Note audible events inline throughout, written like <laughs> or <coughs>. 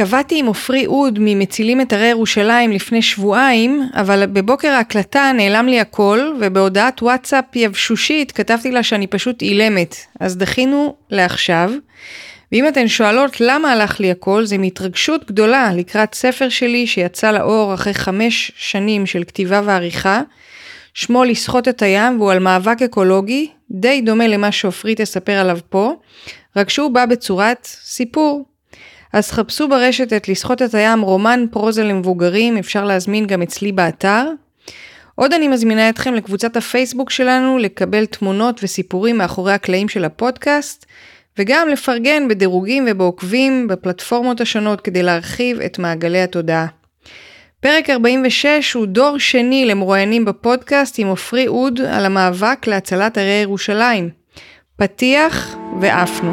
קבעתי עם עופרי אוד ממצילים את הרי ירושלים לפני שבועיים, אבל בבוקר ההקלטה נעלם לי הכל, ובהודעת וואטסאפ יבשושית כתבתי לה שאני פשוט אילמת, אז דחינו לעכשיו. ואם אתן שואלות למה הלך לי הכל, זה מהתרגשות גדולה לקראת ספר שלי שיצא לאור אחרי חמש שנים של כתיבה ועריכה. שמו לסחוט את הים והוא על מאבק אקולוגי, די דומה למה שעופרי תספר עליו פה, רק שהוא בא בצורת סיפור. אז חפשו ברשת את לסחוט את הים רומן פרוזה למבוגרים, אפשר להזמין גם אצלי באתר. עוד אני מזמינה אתכם לקבוצת הפייסבוק שלנו לקבל תמונות וסיפורים מאחורי הקלעים של הפודקאסט, וגם לפרגן בדירוגים ובעוקבים בפלטפורמות השונות כדי להרחיב את מעגלי התודעה. פרק 46 הוא דור שני למרואיינים בפודקאסט עם עופרי אוד על המאבק להצלת הרי ירושלים. פתיח ועפנו.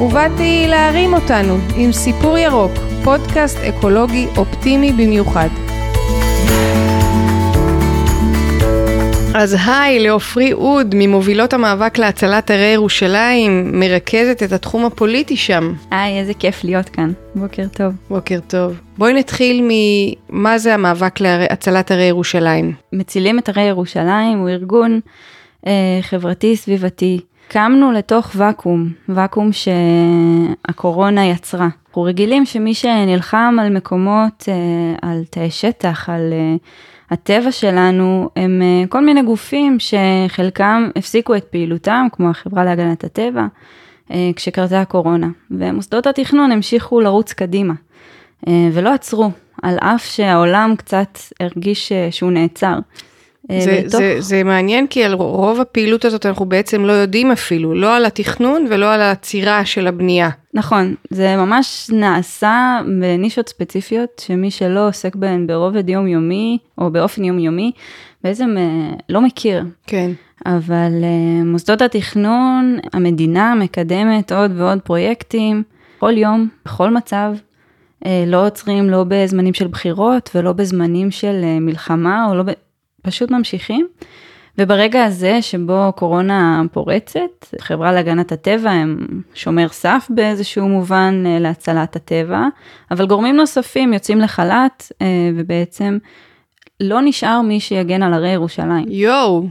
ובאתי להרים אותנו עם סיפור ירוק, פודקאסט אקולוגי אופטימי במיוחד. אז היי לעופרי אוד ממובילות המאבק להצלת הרי ירושלים, מרכזת את התחום הפוליטי שם. היי, איזה כיף להיות כאן. בוקר טוב. בוקר טוב. בואי נתחיל ממה זה המאבק להצלת הרי ירושלים. מצילים את הרי ירושלים הוא ארגון אה, חברתי סביבתי. קמנו לתוך ואקום, ואקום שהקורונה יצרה. אנחנו רגילים שמי שנלחם על מקומות, אה, על תאי שטח, על... אה, הטבע שלנו הם אה, כל מיני גופים שחלקם הפסיקו את פעילותם, כמו החברה להגנת הטבע, כשקרתה הקורונה, ומוסדות התכנון המשיכו לרוץ קדימה, ולא עצרו, על אף שהעולם קצת הרגיש שהוא נעצר. אה, זה, בתוך... זה, זה מעניין כי על רוב הפעילות הזאת אנחנו בעצם לא יודעים אפילו, לא על התכנון ולא על העצירה של הבנייה. נכון, זה ממש נעשה בנישות ספציפיות שמי שלא עוסק בהן ברובד יומיומי או באופן יומיומי בעצם אה, לא מכיר. כן. אבל אה, מוסדות התכנון, המדינה מקדמת עוד ועוד פרויקטים כל יום, בכל מצב. לא עוצרים לא בזמנים של בחירות ולא בזמנים של מלחמה או לא, פשוט ממשיכים. וברגע הזה שבו קורונה פורצת, חברה להגנת הטבע הם שומר סף באיזשהו מובן אה, להצלת הטבע, אבל גורמים נוספים יוצאים לחל"ת אה, ובעצם לא נשאר מי שיגן על הרי ירושלים. יואו.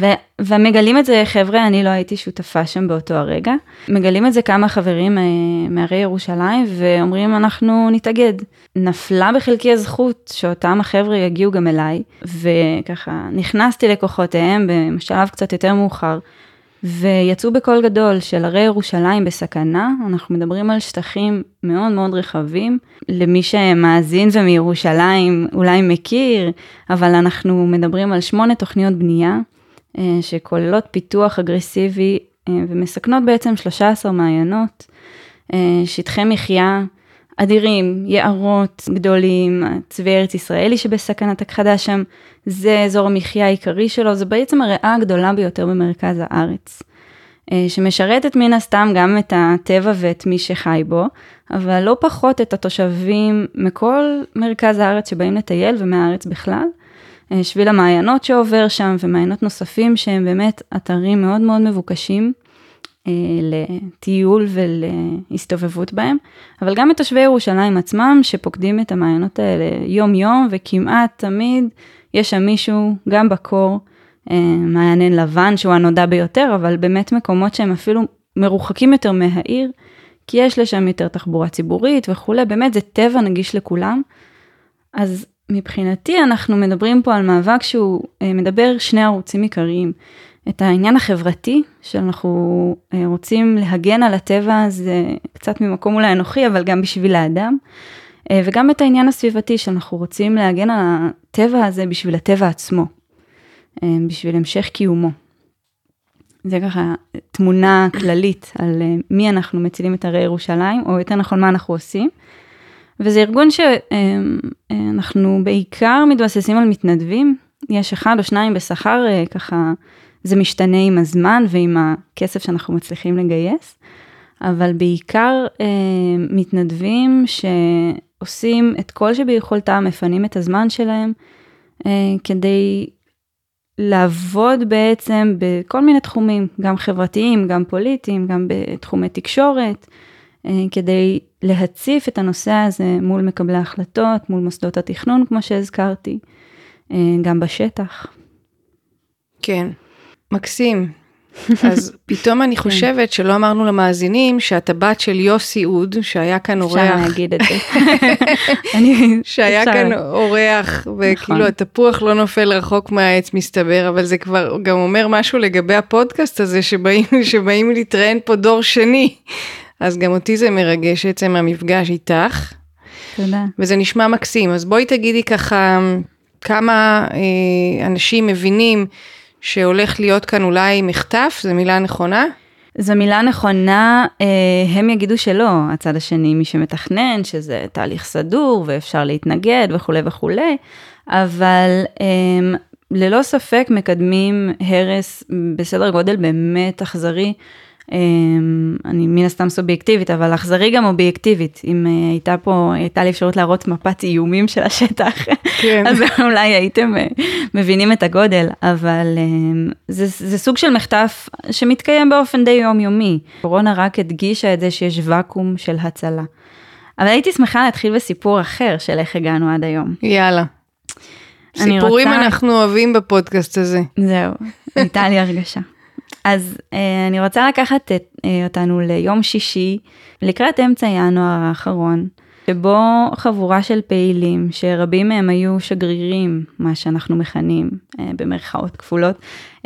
ו- ומגלים את זה, חבר'ה, אני לא הייתי שותפה שם באותו הרגע. מגלים את זה כמה חברים אה, מהרי ירושלים, ואומרים, אנחנו נתאגד. נפלה בחלקי הזכות שאותם החבר'ה יגיעו גם אליי, וככה נכנסתי לכוחותיהם בשלב קצת יותר מאוחר, ויצאו בקול גדול של הרי ירושלים בסכנה, אנחנו מדברים על שטחים מאוד מאוד רחבים, למי שמאזין ומירושלים אולי מכיר, אבל אנחנו מדברים על שמונה תוכניות בנייה. אה, שכוללות פיתוח אגרסיבי אה, ומסכנות בעצם 13 מעיינות, אה, שטחי מחיה אדירים, יערות גדולים, צבי ארץ ישראלי שבסכנת הכחדה שם, זה אזור המחיה העיקרי שלו, זה בעצם הריאה הגדולה ביותר במרכז הארץ. שמשרתת מן הסתם גם את הטבע ואת מי שחי בו, אבל לא פחות את התושבים מכל מרכז הארץ שבאים לטייל ומהארץ בכלל. אה, שביל המעיינות שעובר שם ומעיינות נוספים שהם באמת אתרים מאוד מאוד מבוקשים אה, לטיול ולהסתובבות בהם, אבל גם את תושבי ירושלים עצמם שפוקדים את המעיינות האלה יום יום וכמעט תמיד יש שם מישהו, גם בקור, אה, מעיין לבן שהוא הנודע ביותר, אבל באמת מקומות שהם אפילו מרוחקים יותר מהעיר, כי יש לשם יותר תחבורה ציבורית וכולי, באמת זה טבע נגיש לכולם. אז מבחינתי אנחנו מדברים פה על מאבק שהוא אה, מדבר שני ערוצים עיקריים. את העניין החברתי, שאנחנו אה, רוצים להגן על הטבע, זה קצת ממקום אולי אנוכי, אבל גם בשביל האדם. אה, וגם את העניין הסביבתי, שאנחנו רוצים להגן על הטבע הזה בשביל הטבע עצמו, בשביל המשך קיומו. זה ככה תמונה כללית על מי אנחנו מצילים את הרי ירושלים, או יותר נכון מה אנחנו עושים. וזה ארגון שאנחנו בעיקר מתבססים על מתנדבים, יש אחד או שניים בשכר, אה, ככה זה משתנה עם הזמן ועם הכסף שאנחנו מצליחים לגייס, אבל בעיקר אה, מתנדבים שעושים את כל שביכולתם, מפנים את הזמן שלהם אה, כדי לעבוד בעצם בכל מיני תחומים, גם חברתיים, גם פוליטיים, גם בתחומי תקשורת, כדי להציף את הנושא הזה מול מקבלי ההחלטות, מול מוסדות התכנון, כמו שהזכרתי, גם בשטח. כן, מקסים. <laughs> אז פתאום אני כן. חושבת שלא אמרנו למאזינים שאת הבת של יוסי אוד, שהיה כאן אורח. אפשר להגיד את זה. <laughs> שהיה כאן אורח, וכאילו נכון. התפוח לא נופל רחוק מהעץ מסתבר, אבל זה כבר גם אומר משהו לגבי הפודקאסט הזה, שבאים להתראיין פה דור שני. אז גם אותי זה מרגש עצם המפגש איתך. תודה. וזה נשמע מקסים, אז בואי תגידי ככה כמה אה, אנשים מבינים שהולך להיות כאן אולי מחטף, זו מילה נכונה? זו מילה נכונה, אה, הם יגידו שלא, הצד השני, מי שמתכנן, שזה תהליך סדור ואפשר להתנגד וכולי וכולי, אבל אה, ללא ספק מקדמים הרס בסדר גודל באמת אכזרי אני מן הסתם סובייקטיבית, אבל אכזרי גם אובייקטיבית. אם אה, הייתה פה, הייתה לי אפשרות להראות מפת איומים של השטח, כן. אז <laughs> אולי הייתם אה, מבינים את הגודל, אבל אמ, זה, זה סוג של מחטף שמתקיים באופן די יומיומי. קורונה רק הדגישה את זה שיש ואקום של הצלה. אבל הייתי שמחה להתחיל בסיפור אחר של איך הגענו עד היום. יאללה. סיפורים רוצה... אנחנו אוהבים בפודקאסט הזה. זהו, הייתה לי הרגשה. אז אה, אני רוצה לקחת את, אה, אותנו ליום שישי, לקראת אמצע ינואר האחרון, שבו חבורה של פעילים, שרבים מהם היו שגרירים, מה שאנחנו מכנים אה, במרכאות כפולות,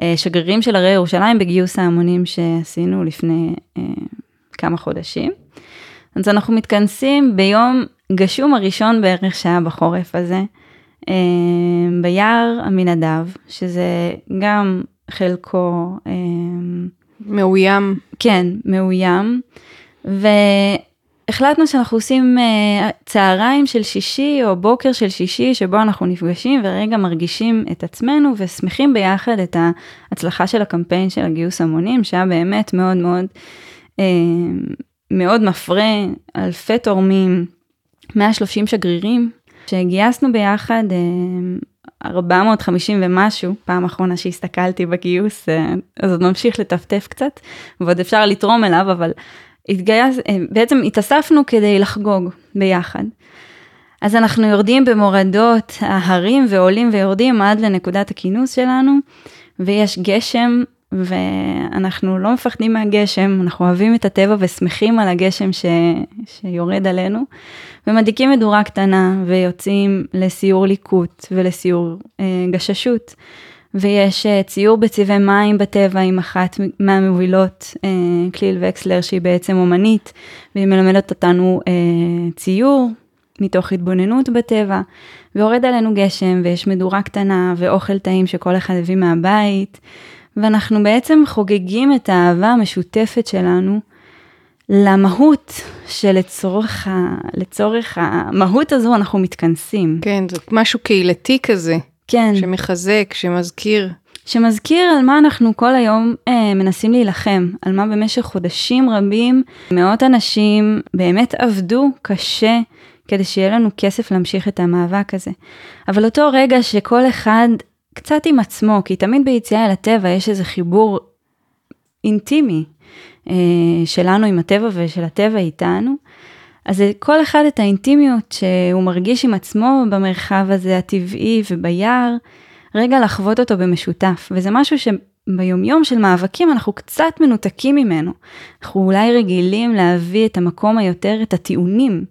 אה, שגרירים של הרי ירושלים בגיוס ההמונים שעשינו לפני אה, כמה חודשים. אז אנחנו מתכנסים ביום גשום הראשון בערך שהיה בחורף הזה, אה, ביער עמינדב, שזה גם חלקו... אמ, מאוים. כן, מאוים. והחלטנו שאנחנו עושים אה, צהריים של שישי או בוקר של שישי שבו אנחנו נפגשים ורגע מרגישים את עצמנו ושמחים ביחד את ההצלחה של הקמפיין של הגיוס המונים שהיה באמת מאוד מאוד אמ, מאוד מפרה, אלפי תורמים, 130 שגרירים שגייסנו ביחד אמ, 450 ומשהו, פעם אחרונה שהסתכלתי בגיוס, אה, אז עוד ממשיך לטפטף קצת, ועוד אפשר לתרום אליו, אבל התגייס, אה, בעצם התאספנו כדי לחגוג ביחד. אז אנחנו יורדים במורדות ההרים ועולים ויורדים עד לנקודת הכינוס שלנו, ויש גשם, ואנחנו לא מפחדים מהגשם, אנחנו אוהבים את הטבע ושמחים על הגשם ש... שיורד עלינו. ומדליקים מדורה קטנה ויוצאים לסיור ליקוט ולסיור אה, גששות. ויש אה, ציור בצבעי מים בטבע עם אחת מהמובילות, אה, קליל וקסלר, שהיא בעצם אומנית, והיא מלמדת אותנו אה, ציור מתוך התבוננות בטבע, ויורד עלינו גשם, ויש מדורה קטנה ואוכל טעים שכל אחד הביא מהבית, ואנחנו בעצם חוגגים את האהבה המשותפת שלנו. למהות שלצורך ה... לצורך המהות הזו אנחנו מתכנסים. כן, זה משהו קהילתי כזה. כן. שמחזק, שמזכיר. שמזכיר על מה אנחנו כל היום אה, מנסים להילחם, על מה במשך חודשים רבים מאות אנשים באמת עבדו קשה כדי שיהיה לנו כסף להמשיך את המאבק הזה. אבל אותו רגע שכל אחד קצת עם עצמו, כי תמיד ביציאה אל הטבע יש איזה חיבור אינטימי אה, שלנו עם הטבע ושל הטבע איתנו. אז כל אחד את האינטימיות שהוא מרגיש עם עצמו במרחב הזה הטבעי וביער, רגע לחוות אותו במשותף. וזה משהו שביומיום של מאבקים אנחנו קצת מנותקים ממנו. אנחנו אולי רגילים להביא את המקום היותר, את הטיעונים,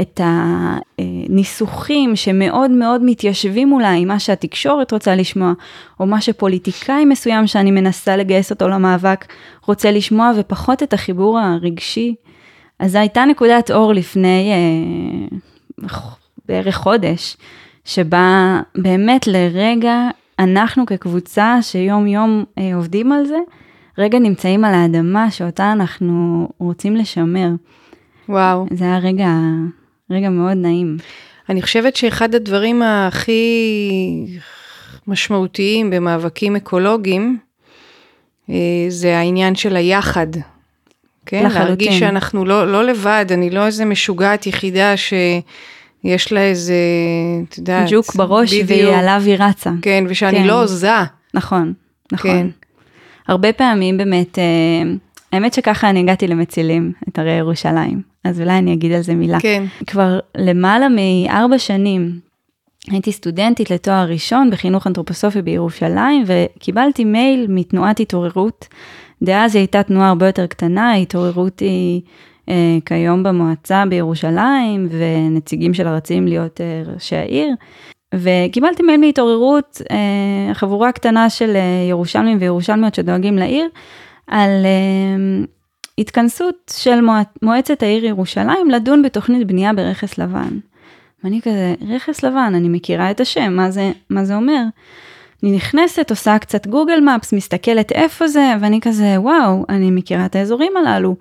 את הניסוחים שמאוד מאוד מתיישבים אולי עם מה שהתקשורת רוצה לשמוע, או מה שפוליטיקאי מסוים שאני מנסה לגייס אותו למאבק רוצה לשמוע, ופחות את החיבור הרגשי. אז זו הייתה נקודת אור לפני אה, בערך חודש, שבה באמת לרגע אנחנו כקבוצה שיום יום אה, עובדים על זה, רגע נמצאים על האדמה שאותה אנחנו רוצים לשמר. וואו. זה היה רגע רגע מאוד נעים. אני חושבת שאחד הדברים הכי משמעותיים במאבקים אקולוגיים, אה, זה העניין של היחד. כן, לחלוטין. להרגיש שאנחנו לא, לא לבד, אני לא איזה משוגעת יחידה שיש לה איזה, את יודעת, ג'וק בראש בדיוק. ועליו היא רצה. כן, ושאני כן. לא עוזה. נכון, נכון. כן. הרבה פעמים באמת, אה, האמת שככה אני הגעתי למצילים, את הרי ירושלים, אז אולי אני אגיד על זה מילה. כן. כבר למעלה מארבע שנים הייתי סטודנטית לתואר ראשון בחינוך אנתרופוסופי בירושלים, וקיבלתי מייל מתנועת התעוררות. דאז היא הייתה תנועה הרבה יותר קטנה, ההתעוררות היא כיום במועצה בירושלים, ונציגים שלה רצים להיות אה, ראשי העיר. וקיבלתי מייל מהתעוררות, אה, חבורה קטנה של אה, ירושלמים וירושלמיות שדואגים לעיר, על אה, התכנסות של מוע... מועצת העיר ירושלים לדון בתוכנית בנייה ברכס לבן. ואני כזה, רכס לבן, אני מכירה את השם, מה זה, מה זה אומר? אני נכנסת, עושה קצת גוגל מפס, מסתכלת איפה זה, ואני כזה, וואו, אני מכירה את האזורים הללו.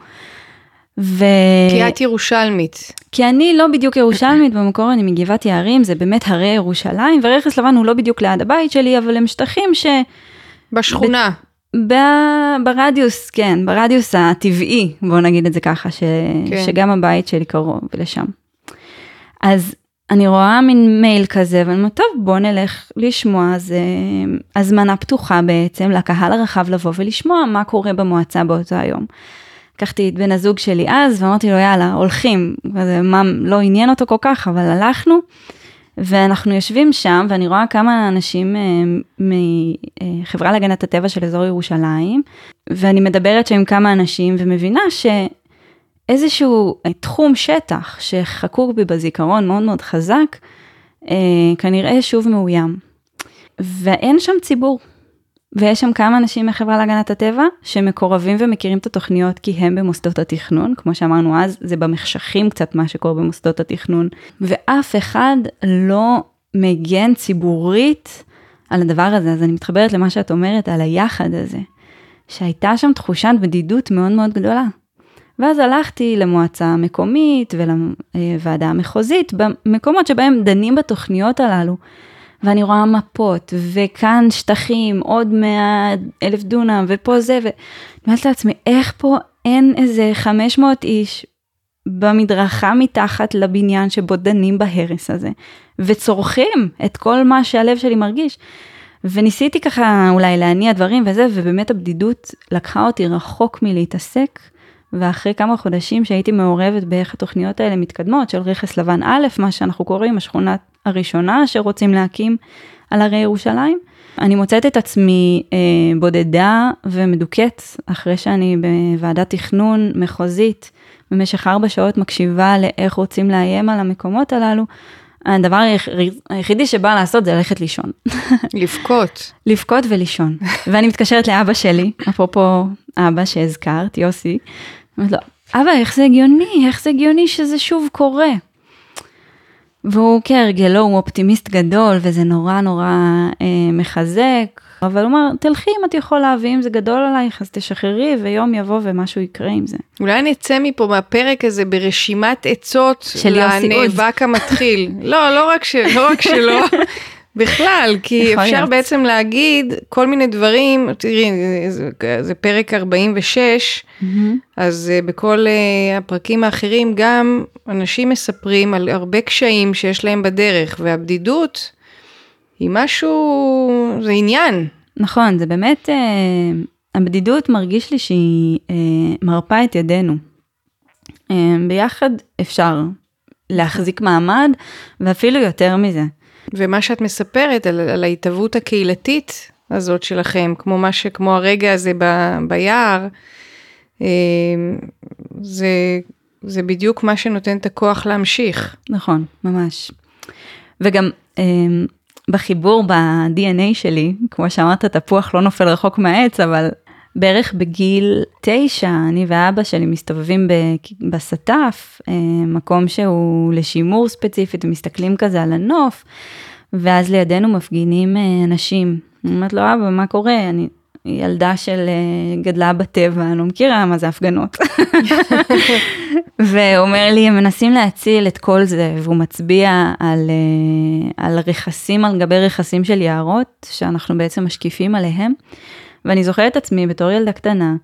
ו... כי את ירושלמית. כי אני לא בדיוק ירושלמית, במקור אני מגבעת יערים, זה באמת הרי ירושלים, ורכס לבן הוא לא בדיוק ליד הבית שלי, אבל הם שטחים ש... בשכונה. ב... ברדיוס, כן, ברדיוס הטבעי, בוא נגיד את זה ככה, ש... כן. שגם הבית שלי קרוב לשם. אז אני רואה מין מייל כזה, ואני אומרת, טוב, בוא נלך לשמוע, אז אה, הזמנה פתוחה בעצם לקהל הרחב לבוא ולשמוע מה קורה במועצה באותו היום. לקחתי את בן הזוג שלי אז, ואמרתי לו, יאללה, הולכים. וזה מה, לא עניין אותו כל כך, אבל הלכנו. ואנחנו יושבים שם, ואני רואה כמה אנשים אה, מחברה להגנת הטבע של אזור ירושלים, ואני מדברת שם עם כמה אנשים, ומבינה שאיזשהו אה, תחום שטח שחקוק בי בזיכרון מאוד מאוד חזק, אה, כנראה שוב מאוים. ואין שם ציבור. ויש שם כמה אנשים מחברה להגנת הטבע שמקורבים ומכירים את התוכניות כי הם במוסדות התכנון, כמו שאמרנו אז, זה במחשכים קצת מה שקורה במוסדות התכנון, ואף אחד לא מגן ציבורית על הדבר הזה, אז אני מתחברת למה שאת אומרת על היחד הזה, שהייתה שם תחושת בדידות מאוד מאוד גדולה. ואז הלכתי למועצה המקומית ולוועדה המחוזית, במקומות שבהם דנים בתוכניות הללו. ואני רואה מפות, וכאן שטחים, עוד מאה אלף דונם, ופה זה, ואני אומרת לעצמי, איך פה אין איזה 500 איש במדרכה מתחת לבניין שבו דנים בהרס הזה, וצורכים את כל מה שהלב שלי מרגיש. וניסיתי ככה אולי להניע דברים וזה, ובאמת הבדידות לקחה אותי רחוק מלהתעסק. ואחרי כמה חודשים שהייתי מעורבת באיך התוכניות האלה מתקדמות, של רכס לבן א', מה שאנחנו קוראים השכונה הראשונה שרוצים להקים על הרי ירושלים, אני מוצאת את עצמי אה, בודדה ומדוכאת, אחרי שאני בוועדת תכנון מחוזית, במשך ארבע שעות מקשיבה לאיך רוצים לאיים על המקומות הללו. הדבר היחידי שבא לעשות זה ללכת לישון. <laughs> לבכות. לבכות ולישון. ואני מתקשרת לאבא שלי, אפרופו אבא שהזכרת, יוסי, אומרת לו, אבא, איך זה הגיוני? איך זה הגיוני שזה שוב קורה? והוא כהרגלו, הוא אופטימיסט גדול, וזה נורא נורא אה, מחזק, אבל הוא אומר, תלכי אם את יכולה, ואם זה גדול עלייך, אז תשחררי, ויום יבוא ומשהו יקרה עם זה. אולי נצא מפה מהפרק הזה ברשימת עצות של יוסי עוז. לנאבק המתחיל. לא, לא רק, ש, לא רק שלא, <laughs> בכלל, כי אפשר להיות. בעצם להגיד כל מיני דברים, תראי, זה, זה פרק 46, אז אה, בכל אה, הפרקים האחרים גם אנשים מספרים על הרבה קשיים שיש להם בדרך, והבדידות היא משהו, זה עניין. נכון, זה באמת, אה, הבדידות מרגיש לי שהיא מרפה את ידינו. ביחד אפשר להחזיק מעמד, ואפילו יותר מזה. ומה שאת מספרת על, על ההתהוות הקהילתית הזאת שלכם, כמו מה ש... כמו הרגע הזה ב, ביער, אה, זה, זה בדיוק מה שנותן את הכוח להמשיך. נכון, ממש. וגם אה, בחיבור ב-DNA שלי, כמו שאמרת, תפוח לא נופל רחוק מהעץ, אבל בערך בגיל תשע, אני ואבא שלי מסתובבים בסטף, אה, מקום שהוא לשימור ספציפית, ומסתכלים כזה על הנוף, ואז לידינו מפגינים אה, אנשים. אני אומרת לו, אבא, מה קורה? אני ילדה של אה, גדלה בטבע, אני לא מכירה מה זה הפגנות. <laughs> והוא אומר לי, הם מנסים להציל את כל זה, והוא מצביע על, על רכסים על גבי רכסים של יערות, שאנחנו בעצם משקיפים עליהם. ואני זוכרת את עצמי בתור ילדה קטנה,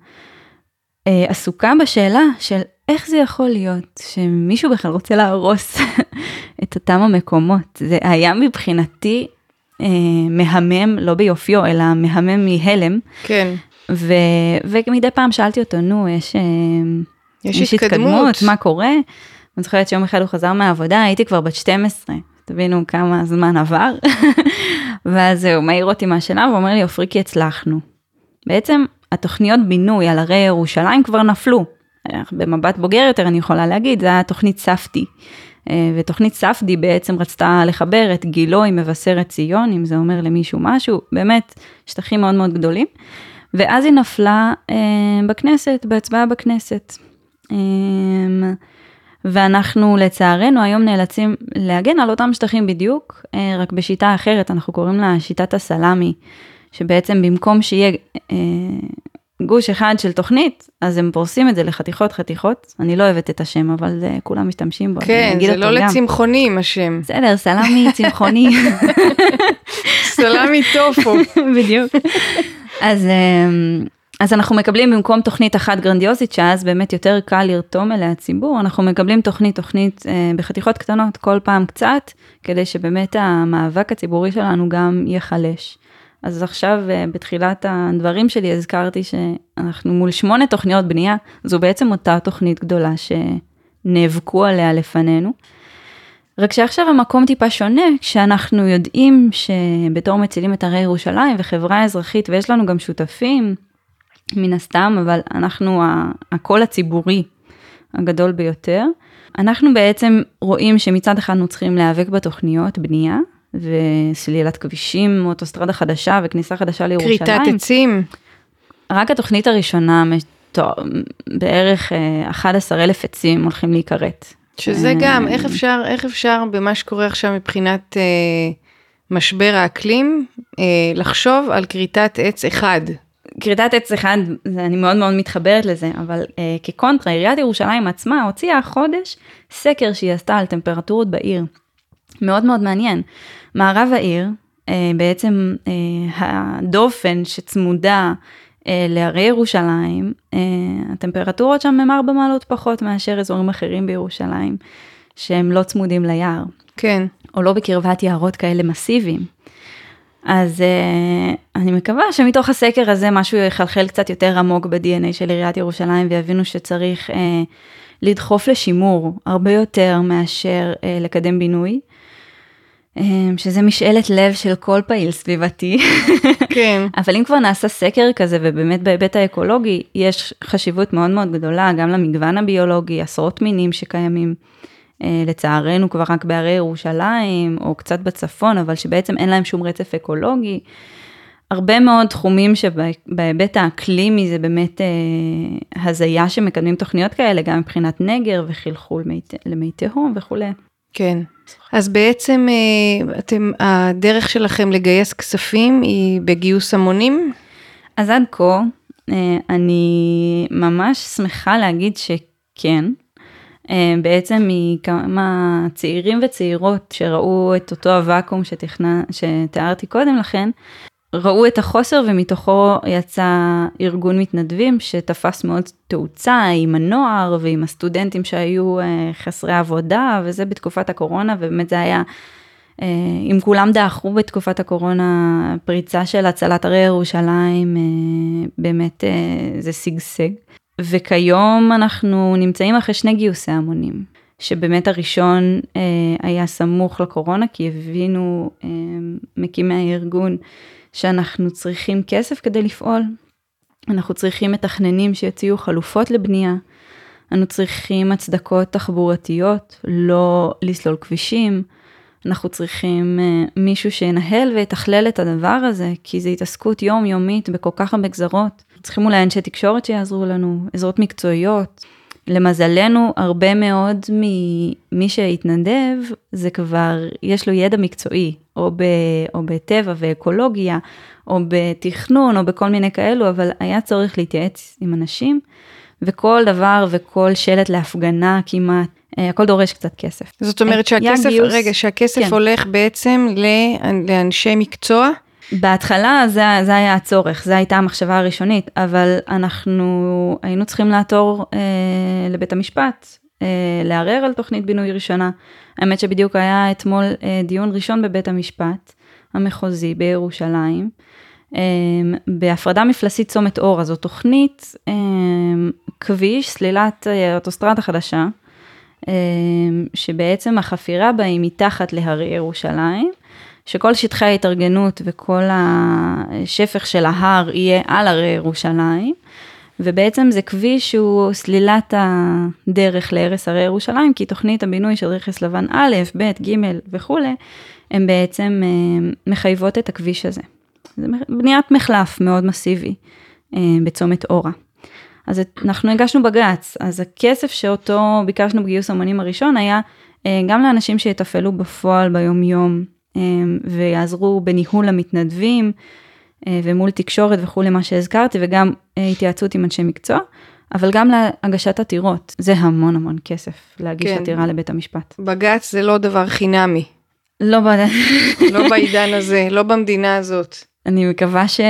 אה, עסוקה בשאלה של איך זה יכול להיות שמישהו בכלל רוצה להרוס <laughs> את אותם המקומות. זה היה מבחינתי אה, מהמם, לא ביופיו, אלא מהמם מהלם. כן. ו, ומדי פעם שאלתי אותו, נו, יש, אה, יש, יש התקדמות. התקדמות, מה קורה? אני זוכרת שיום אחד הוא חזר מהעבודה, הייתי כבר בת 12, תבינו כמה זמן עבר. <laughs> ואז הוא מעיר אותי מהשינה ואומר לי, עופריקי, הצלחנו. בעצם התוכניות בינוי על הרי ירושלים כבר נפלו. במבט בוגר יותר אני יכולה להגיד, זה היה תוכנית ספדי. אה, ותוכנית ספדי בעצם רצתה לחבר את גילו עם מבשרת ציון, אם זה אומר למישהו משהו, באמת שטחים מאוד מאוד גדולים. ואז היא נפלה אה, בכנסת, בהצבעה בכנסת. אה, ואנחנו לצערנו היום נאלצים להגן על אותם שטחים בדיוק, אה, רק בשיטה אחרת, אנחנו קוראים לה שיטת הסלאמי, שבעצם במקום שיהיה אה, גוש אחד של תוכנית, אז הם פורסים את זה לחתיכות חתיכות, אני לא אוהבת את השם, אבל זה, כולם משתמשים בו. כן, זה לא גם. לצמחונים השם. בסדר, סלאמי צמחוני. <laughs> סלאמי טופו. <laughs> בדיוק. אז, אמ, אז אנחנו מקבלים במקום תוכנית אחת גרנדיוזית, שאז באמת יותר קל לרתום אליה הציבור, אנחנו מקבלים תוכנית תוכנית אה, בחתיכות קטנות כל פעם קצת, כדי שבאמת המאבק הציבורי שלנו גם ייחלש. אז עכשיו אה, בתחילת הדברים שלי הזכרתי שאנחנו מול שמונה תוכניות בנייה, זו בעצם אותה תוכנית גדולה שנאבקו עליה לפנינו. רק שעכשיו המקום טיפה שונה, כשאנחנו יודעים שבתור מצילים את הרי ירושלים וחברה אזרחית, ויש לנו גם שותפים, מן הסתם, אבל אנחנו הקול הציבורי הגדול ביותר. אנחנו בעצם רואים שמצד אחד אנחנו צריכים להיאבק בתוכניות בנייה, וסלילת כבישים, אוטוסטרדה חדשה וכניסה חדשה לירושלים. כריתת עצים. רק התוכנית הראשונה, בערך 11 אה, אלף עצים הולכים להיכרת. שזה גם, איך אפשר, איך אפשר במה שקורה עכשיו מבחינת אה, משבר האקלים, אה, לחשוב על כריתת עץ אחד. כריתת עץ אחד, אני מאוד מאוד מתחברת לזה, אבל אה, כקונטרה, עיריית ירושלים עצמה הוציאה החודש סקר שהיא עשתה על טמפרטורות בעיר. מאוד מאוד מעניין. מערב העיר, אה, בעצם אה, הדופן שצמודה אה, להרי ירושלים, הטמפרטורות שם הם ארבע מעלות פחות מאשר אזורים אחרים בירושלים, שהם לא צמודים ליער. כן. או לא בקרבת יערות כאלה מסיביים. אז uh, אני מקווה שמתוך הסקר הזה משהו יחלחל קצת יותר עמוק ב-DNA של עיריית ירושלים ויבינו שצריך uh, לדחוף לשימור הרבה יותר מאשר uh, לקדם בינוי. אמ, שזה משאלת לב של כל פעיל סביבתי. כן. <laughs> אבל אם כבר נעשה סקר כזה, ובאמת בהיבט האקולוגי, יש חשיבות מאוד מאוד גדולה גם למגוון הביולוגי, עשרות מינים שקיימים, אה, לצערנו כבר רק בהרי ירושלים, או קצת בצפון, אבל שבעצם אין להם שום רצף אקולוגי. הרבה מאוד תחומים שבהיבט האקלימי זה באמת אה, הזיה שמקדמים תוכניות כאלה, גם מבחינת נגר וחלחול למי תהום וכולי. כן. אז בעצם אה, אתם, הדרך שלכם לגייס כספים היא בגיוס המונים? אז עד כה, אה, אני ממש שמחה להגיד שכן. אה, בעצם מכמה צעירים וצעירות שראו את אותו הוואקום שתכנ... שתיארתי קודם לכן, ראו את החוסר ומתוכו יצא ארגון מתנדבים שתפס מאוד תאוצה עם הנוער ועם הסטודנטים שהיו אה, חסרי עבודה וזה בתקופת הקורונה ובאמת זה היה, אה, אם כולם דעכו בתקופת הקורונה, פריצה של הצלת הרי ירושלים, אה, באמת זה שגשג. וכיום אנחנו נמצאים אחרי שני גיוסי המונים, שבאמת הראשון היה סמוך לקורונה כי הבינו מקימי הארגון שאנחנו צריכים כסף כדי לפעול. אנחנו צריכים מתכננים שיציעו חלופות לבנייה. אנו צריכים הצדקות תחבורתיות, לא לסלול כבישים. אנחנו צריכים uh, מישהו שינהל ויתכלל את הדבר הזה, כי זו התעסקות יומיומית בכל כך הרבה גזרות. צריכים אולי אנשי תקשורת שיעזרו לנו, עזרות מקצועיות. למזלנו, הרבה מאוד ממי שהתנדב, זה כבר, יש לו ידע מקצועי, או, ב, או בטבע ואקולוגיה, או בתכנון, או בכל מיני כאלו, אבל היה צורך להתייעץ עם אנשים, וכל דבר וכל שלט להפגנה כמעט, אה, הכל דורש קצת כסף. זאת אומרת היה שהכסף, גיוס- רגע, שהכסף כן. הולך בעצם לאנשי מקצוע? בהתחלה זה, זה היה הצורך, זו הייתה המחשבה הראשונית, אבל אנחנו היינו צריכים לעתור אה, לבית המשפט, אה, לערער על תוכנית בינוי ראשונה. האמת שבדיוק היה אתמול אה, דיון ראשון בבית המשפט המחוזי בירושלים, אה, בהפרדה מפלסית צומת אורה, זו תוכנית אה, כביש, סלילת אה, אוטוסטרדה חדשה, אה, שבעצם החפירה בה היא מתחת להרי ירושלים. שכל שטחי ההתארגנות וכל השפך של ההר יהיה על הרי ירושלים, ובעצם זה כביש שהוא סלילת הדרך להרס הרי ירושלים, כי תוכנית הבינוי של רכס לבן א', ב', ג' וכולי, הן בעצם אה, מחייבות את הכביש הזה. זה בניית מחלף מאוד מסיבי אה, בצומת אורה. אז אנחנו הגשנו בג"ץ, אז הכסף שאותו ביקשנו בגיוס המונים הראשון היה אה, גם לאנשים שיתפעלו בפועל ביומיום ויעזרו בניהול המתנדבים ומול תקשורת וכולי מה שהזכרתי וגם אה, התייעצות עם אנשי מקצוע, אבל גם להגשת עתירות, זה המון המון כסף להגיש כן. עתירה לבית המשפט. בג"ץ זה לא דבר חינמי, לא, ב- <laughs> לא בעידן הזה, לא במדינה הזאת. אני מקווה ש...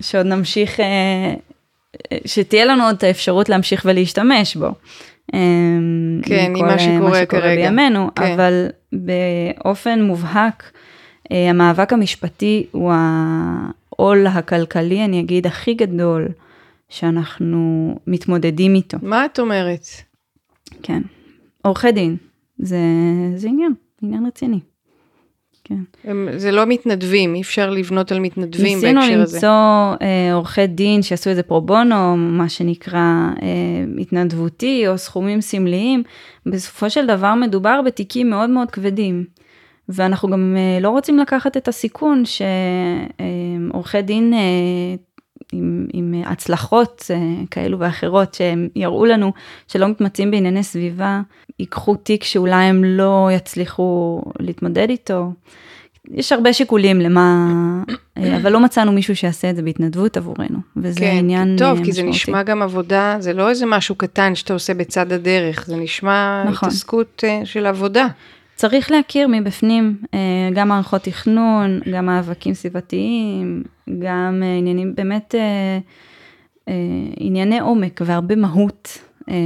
שעוד נמשיך, אה, שתהיה לנו עוד האפשרות להמשיך ולהשתמש בו. אה, כן, עם מה אה, שקורה כרגע. בימינו, כן. אבל באופן מובהק, אה, המאבק המשפטי הוא העול הכלכלי, אני אגיד, הכי גדול שאנחנו מתמודדים איתו. מה את אומרת? כן. עורכי דין, זה, זה עניין, עניין רציני. כן. הם, זה לא מתנדבים, אי אפשר לבנות על מתנדבים ניסינו בהקשר הזה. למצוא אה, עורכי דין שיעשו את זה פרו בונו, מה שנקרא אה, התנדבותי או סכומים סמליים. בסופו של דבר מדובר בתיקים מאוד מאוד כבדים. ואנחנו גם אה, לא רוצים לקחת את הסיכון שעורכי דין אה, עם, עם הצלחות אה, כאלו ואחרות שהם יראו לנו שלא מתמצאים בענייני סביבה, ייקחו תיק שאולי הם לא יצליחו להתמודד איתו. יש הרבה שיקולים למה, אה, אבל לא מצאנו מישהו שיעשה את זה בהתנדבות עבורנו, וזה כן, עניין טוב, אה, כי זה משמעותי. נשמע גם עבודה, זה לא איזה משהו קטן שאתה עושה בצד הדרך, זה נשמע נכון. התעסקות אה, של עבודה. צריך להכיר מבפנים אה, גם מערכות תכנון, גם מאבקים סביבתיים, גם אה, עניינים, באמת אה, ענייני עומק והרבה מהות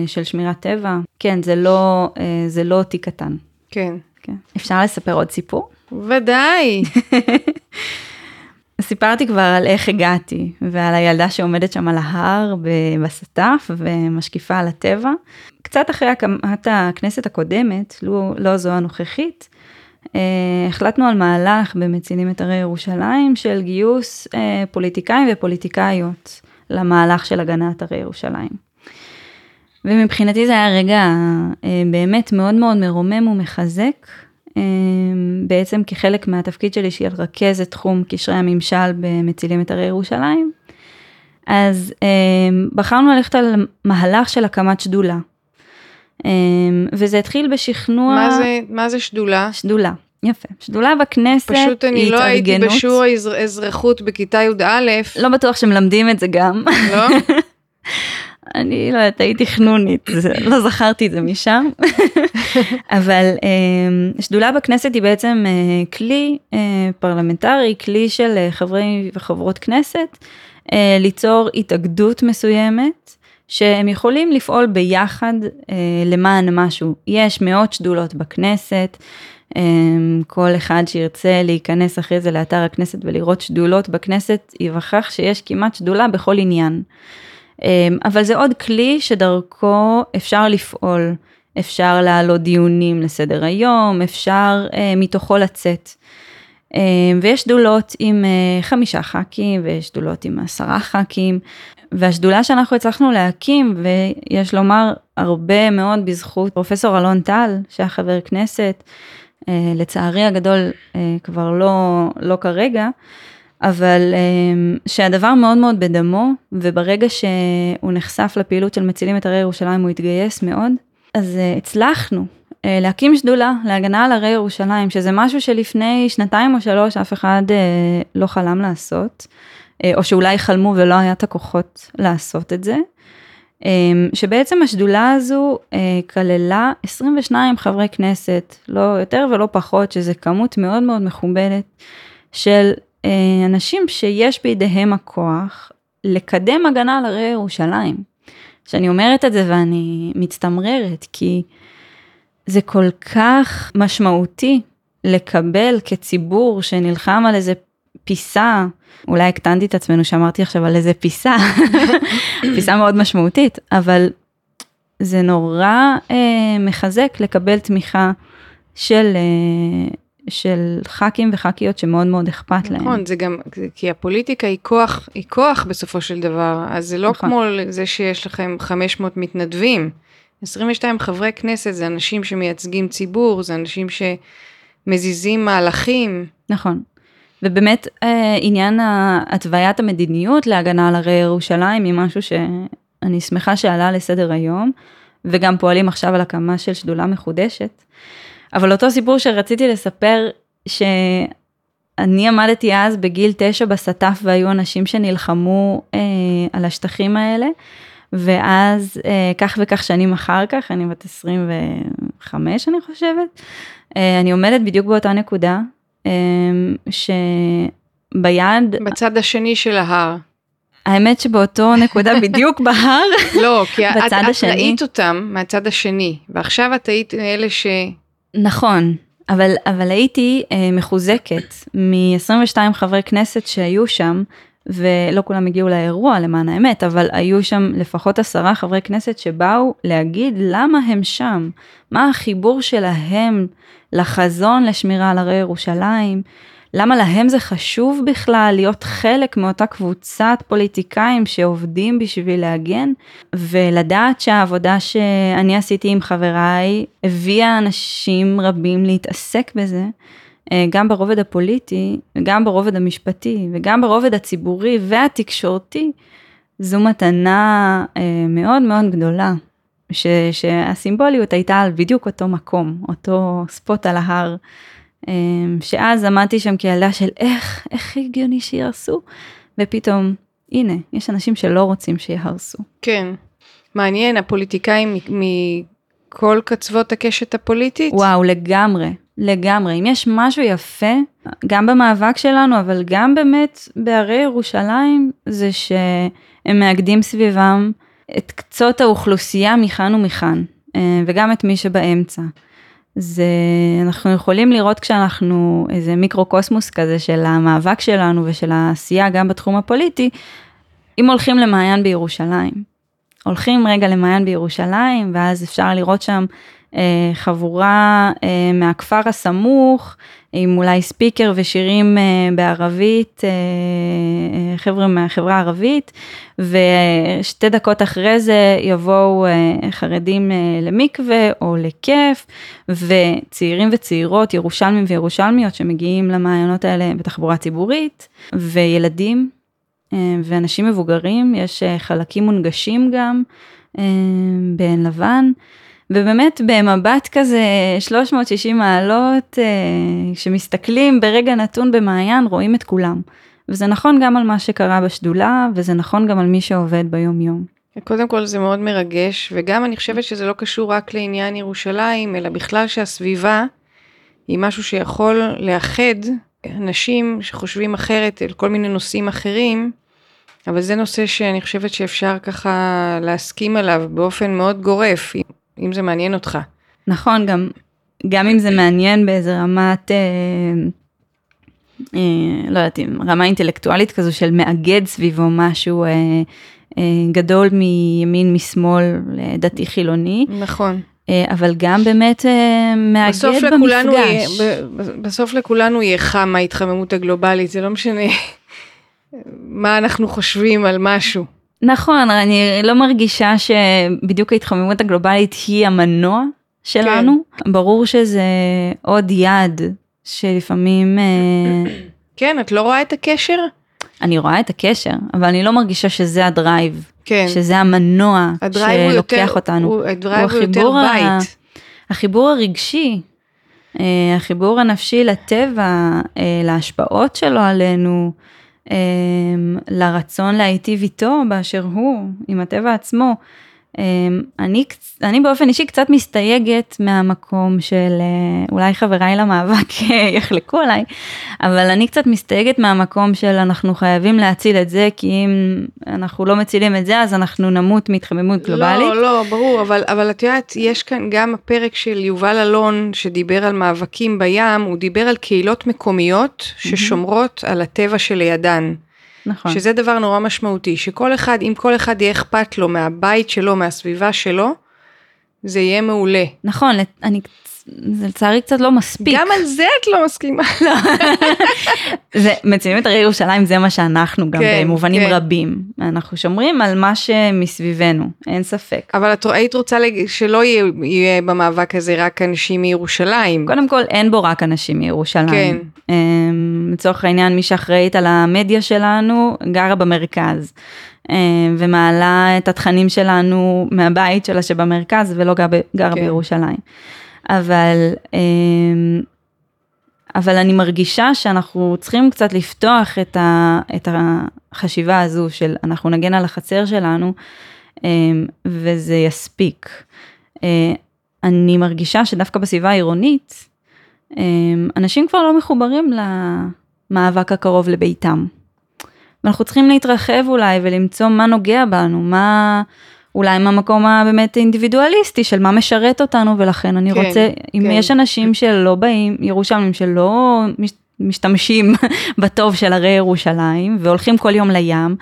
של שמירת טבע. כן, זה לא, זה לא תיק קטן. כן. כן. אפשר לספר עוד סיפור? ודאי. <laughs> סיפרתי כבר על איך הגעתי ועל הילדה שעומדת שם על ההר בסטף ומשקיפה על הטבע. קצת אחרי הקמת הכנסת הקודמת, לא, לא זו הנוכחית, אה, החלטנו על מהלך במצילים את הרי ירושלים של גיוס אה, פוליטיקאים ופוליטיקאיות למהלך של הגנת הרי ירושלים. ומבחינתי זה היה רגע אה, באמת מאוד מאוד מרומם ומחזק, אה, בעצם כחלק מהתפקיד שלי של רכזת תחום קשרי הממשל במצילים את הרי ירושלים. אז אה, בחרנו ללכת על מהלך של הקמת שדולה. אה, וזה התחיל בשכנוע... מה זה, מה זה שדולה? שדולה, יפה. שדולה בכנסת פשוט אני היא לא הייתי התארגנות. בשיעור האזר- אזרחות בכיתה י"א, לא בטוח שמלמדים את זה גם. לא? <laughs> אני לא יודעת, הייתי חנונית, לא זכרתי את זה משם. <laughs> אבל אה, שדולה בכנסת היא בעצם אה, כלי אה, פרלמנטרי, כלי של אה, חברי וחברות כנסת, ליצור התאגדות מסוימת. שהם יכולים לפעול ביחד אה, למען משהו. יש מאות שדולות בכנסת, אה, כל אחד שירצה להיכנס אחרי זה לאתר הכנסת ולראות שדולות בכנסת, יווכח שיש כמעט שדולה בכל עניין. אה, אבל זה עוד כלי שדרכו אפשר לפעול, אפשר להעלות דיונים לסדר היום, אפשר אה, מתוכו לצאת. אה, ויש שדולות עם אה, חמישה ח"כים ויש שדולות עם עשרה ח"כים. והשדולה שאנחנו הצלחנו להקים, ויש לומר הרבה מאוד בזכות פרופסור אלון טל, שהיה חבר כנסת, אה, לצערי הגדול אה, כבר לא, לא כרגע, אבל אה, שהדבר מאוד מאוד בדמו, וברגע שהוא נחשף לפעילות של מצילים את הרי ירושלים הוא התגייס מאוד, אז הצלחנו להקים שדולה להגנה על הרי ירושלים, שזה משהו שלפני שנתיים או שלוש אף אחד אה, לא חלם לעשות. אה, או שאולי חלמו ולא היה את הכוחות לעשות את זה. שבעצם השדולה הזו כללה 22 חברי כנסת, לא יותר ולא פחות, שזה כמות מאוד מאוד מכובדת של אנשים שיש בידיהם הכוח לקדם הגנה על הרי ירושלים. שאני אומרת את זה ואני מצטמררת, כי זה כל כך משמעותי לקבל כציבור שנלחם על איזה פיסה, אולי הקטנתי את עצמנו שאמרתי עכשיו על איזה פיסה, <laughs> פיסה מאוד משמעותית, אבל זה נורא אה, מחזק לקבל תמיכה של, אה, של ח"כים וח"כיות שמאוד מאוד אכפת נכון, להם. נכון, זה גם, כי הפוליטיקה היא כוח, היא כוח בסופו של דבר, אז זה לא נכון. כמו זה שיש לכם 500 מתנדבים. 22 חברי כנסת זה אנשים שמייצגים ציבור, זה אנשים שמזיזים מהלכים. נכון. ובאמת אה, עניין התוויית המדיניות להגנה על הרי ירושלים היא משהו שאני שמחה שעלה לסדר היום, וגם פועלים עכשיו על הקמה של שדולה מחודשת. אבל אותו סיפור שרציתי לספר, שאני עמדתי אז בגיל תשע בסטף והיו אנשים שנלחמו אה, על השטחים האלה, ואז אה, כך וכך שנים אחר כך, אני בת 25 אני חושבת, אה, אני עומדת בדיוק באותה נקודה, אה, שביד... בצד השני של ההר. האמת שבאותו נקודה <laughs> בדיוק בהר, לא, כי את, את ראית אותם מהצד השני, ועכשיו את היית אלה ש... נכון, אבל, אבל הייתי אה, מחוזקת מ-22 חברי כנסת שהיו שם, ולא כולם הגיעו לאירוע למען האמת, אבל היו שם לפחות עשרה חברי כנסת שבאו להגיד למה הם שם, מה החיבור שלהם לחזון לשמירה על הרי ירושלים, למה להם זה חשוב בכלל להיות חלק מאותה קבוצת פוליטיקאים שעובדים בשביל להגן, ולדעת שהעבודה שאני עשיתי עם חבריי הביאה אנשים רבים להתעסק בזה, גם ברובד הפוליטי, וגם ברובד המשפטי, וגם ברובד הציבורי והתקשורתי, זו מתנה אה, מאוד מאוד גדולה, ש, שהסימבוליות הייתה על בדיוק אותו מקום, אותו ספוט על ההר. אמ, שאז עמדתי שם כילדה של איך, איך הגיוני שיהרסו, ופתאום, הנה, יש אנשים שלא רוצים שיהרסו. כן, מעניין, הפוליטיקאים מכל קצוות הקשת הפוליטית? וואו, לגמרי, לגמרי. אם יש משהו יפה, גם במאבק שלנו, אבל גם באמת בהרי ירושלים, זה שהם מאגדים סביבם את קצות האוכלוסייה מכאן ומכאן, אה, וגם את מי שבאמצע. זה אנחנו יכולים לראות כשאנחנו איזה מיקרוקוסמוס כזה של המאבק שלנו ושל העשייה גם בתחום הפוליטי, אם הולכים למעיין בירושלים. הולכים רגע למעיין בירושלים ואז אפשר לראות שם חבורה אה, מהכפר הסמוך עם אולי ספיקר ושירים אה, בערבית, אה, אה, חבר'ה מהחברה הערבית, ושתי דקות אחרי זה יבואו חרדים למקווה או לכיף, וצעירים וצעירות, ירושלמים וירושלמיות שמגיעים למעיינות האלה בתחבורה ציבורית, וילדים ואנשים מבוגרים, יש חלקים מונגשים גם בעין לבן. ובאמת במבט כזה 360 מעלות, אה, כשמסתכלים ברגע נתון במעיין, רואים את כולם. וזה נכון גם על מה שקרה בשדולה, וזה נכון גם על מי שעובד ביום יום. קודם כל זה מאוד מרגש, וגם אני חושבת שזה לא קשור רק לעניין ירושלים, אלא בכלל שהסביבה היא משהו שיכול לאחד אנשים שחושבים אחרת על כל מיני נושאים אחרים, אבל זה נושא שאני חושבת שאפשר ככה להסכים עליו באופן מאוד גורף. אם זה מעניין אותך. נכון, גם, גם אם זה מעניין באיזה רמת, אה, אה, לא יודעת, רמה אינטלקטואלית כזו של מאגד סביבו משהו אה, אה, גדול מימין משמאל דתי חילוני. נכון. אה, אבל גם באמת אה, מאגד בסוף במפגש. יהיה, בסוף לכולנו יהיה חם מההתחממות הגלובלית, זה לא משנה <laughs> מה אנחנו חושבים על משהו. נכון, אני לא מרגישה שבדיוק ההתחממות הגלובלית היא המנוע שלנו. כן. ברור שזה עוד יד שלפעמים... אה, כן, את לא רואה את הקשר? אני רואה את הקשר, אבל אני לא מרגישה שזה ה drive. כן. שזה המנוע שלוקח יותר, אותנו. הוא, ה drive הוא, הוא יותר בית. החיבור הרגשי, אה, החיבור הנפשי לטבע, אה, להשפעות שלו עלינו. לרצון להיטיב איתו באשר הוא, עם הטבע עצמו. אמ, אני, אני באופן אישי קצת מסתייגת מהמקום של אה, אולי חבריי למאבק יחלקו עליי, אבל אני קצת מסתייגת מהמקום של אנחנו חייבים להציל את זה כי אם אנחנו לא מצילים את זה אז אנחנו נמות מהתחממות גלובלית. לא, לא, ברור, אבל, אבל את יודעת, יש כאן גם הפרק של יובל אלון שדיבר על מאבקים בים, הוא דיבר על קהילות מקומיות ששומרות על הטבע שלידן. נכון. שזה דבר נורא משמעותי, שכל אחד, אם כל אחד יהיה אכפת לו מהבית שלו, מהסביבה שלו, זה יהיה מעולה. נכון, אני, זה לצערי קצת לא מספיק. גם על זה את לא מסכימה. לא. <laughs> זה, מצילים את הרי ירושלים זה מה שאנחנו גם כן, במובנים כן. רבים. אנחנו שומרים על מה שמסביבנו, אין ספק. אבל את היית רוצה שלא יהיה, יהיה במאבק הזה רק אנשים מירושלים. קודם כל אין בו רק אנשים מירושלים. כן. אמ, לצורך העניין מי שאחראית על המדיה שלנו גרה במרכז. אמ, ומעלה את התכנים שלנו מהבית שלה שבמרכז ולא גר, גר כן. בירושלים. אבל, אמ, אבל אני מרגישה שאנחנו צריכים קצת לפתוח את, ה, את החשיבה הזו של אנחנו נגן על החצר שלנו אמ, וזה יספיק. אה, אני מרגישה שדווקא בסביבה העירונית, אמ, אנשים כבר לא מחוברים למאבק הקרוב לביתם. ואנחנו צריכים להתרחב אולי ולמצוא מה נוגע בנו, מה, אולי מהמקום הבאמת אינדיבידואליסטי של מה משרת אותנו ולכן אני כן, רוצה, אם כן. יש אנשים שלא באים, ירושלמים שלא משתמשים <laughs> בטוב של הרי ירושלים והולכים כל יום לים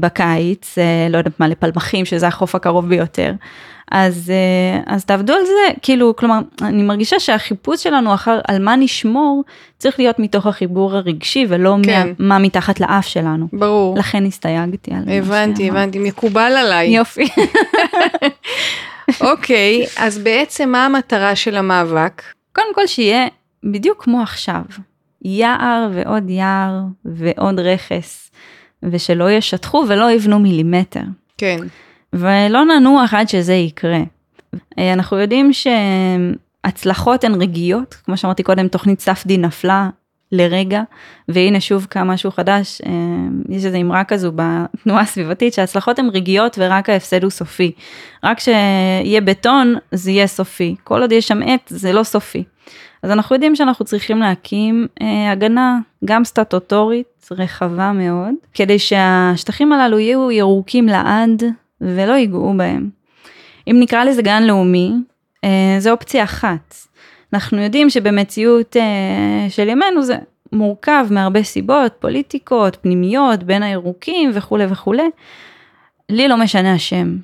בקיץ, אה, לא יודעת מה, לפלמחים שזה החוף הקרוב ביותר. אז, אה, אז תעבדו על זה, כאילו, כלומר, אני מרגישה שהחיפוש שלנו אחר על מה נשמור, צריך להיות מתוך החיבור הרגשי ולא כן. מה, מה מתחת לאף שלנו. ברור. לכן הסתייגתי על הבנתי, מה הבנתי, הבנתי, מקובל עליי. יופי. אוקיי, אז בעצם מה המטרה של המאבק? קודם כל שיהיה בדיוק כמו עכשיו, יער ועוד יער ועוד רכס, ושלא ישטחו ולא יבנו מילימטר. כן. ולא ננוח עד שזה יקרה. אה, אנחנו יודעים שהצלחות הן רגעיות, כמו שאמרתי קודם, תוכנית ספדי נפלה לרגע, והנה שוב קם משהו חדש, אה, יש איזו אמרה כזו בתנועה הסביבתית, שההצלחות הן רגעיות ורק ההפסד הוא סופי. רק כשיהיה בטון זה יהיה סופי, כל עוד יש שם עט זה לא סופי. אז אנחנו יודעים שאנחנו צריכים להקים אה, הגנה גם סטטוטורית רחבה מאוד, כדי שהשטחים הללו יהיו ירוקים לעד ולא ייגעו בהם. אם נקרא לזה גן לאומי, אה, זה אופציה אחת. אנחנו יודעים שבמציאות אה, של ימינו זה מורכב מהרבה סיבות, פוליטיקות, פנימיות, בין הירוקים וכולי וכולי. לי לא משנה השם.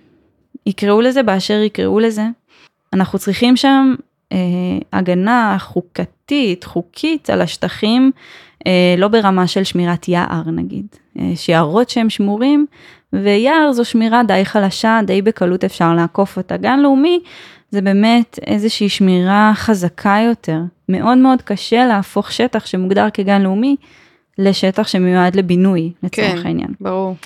יקראו לזה באשר יקראו לזה. אנחנו צריכים שם הגנה חוקתית, חוקית, על השטחים, אה, לא ברמה של שמירת יער נגיד. אה, שיערות שהם שמורים, ויער זו שמירה די חלשה, די בקלות אפשר לעקוף אותה. גן לאומי זה באמת איזושהי שמירה חזקה יותר. מאוד מאוד קשה להפוך שטח שמוגדר כגן לאומי לשטח שמיועד לבינוי, לצורך כן, העניין. כן, ברור.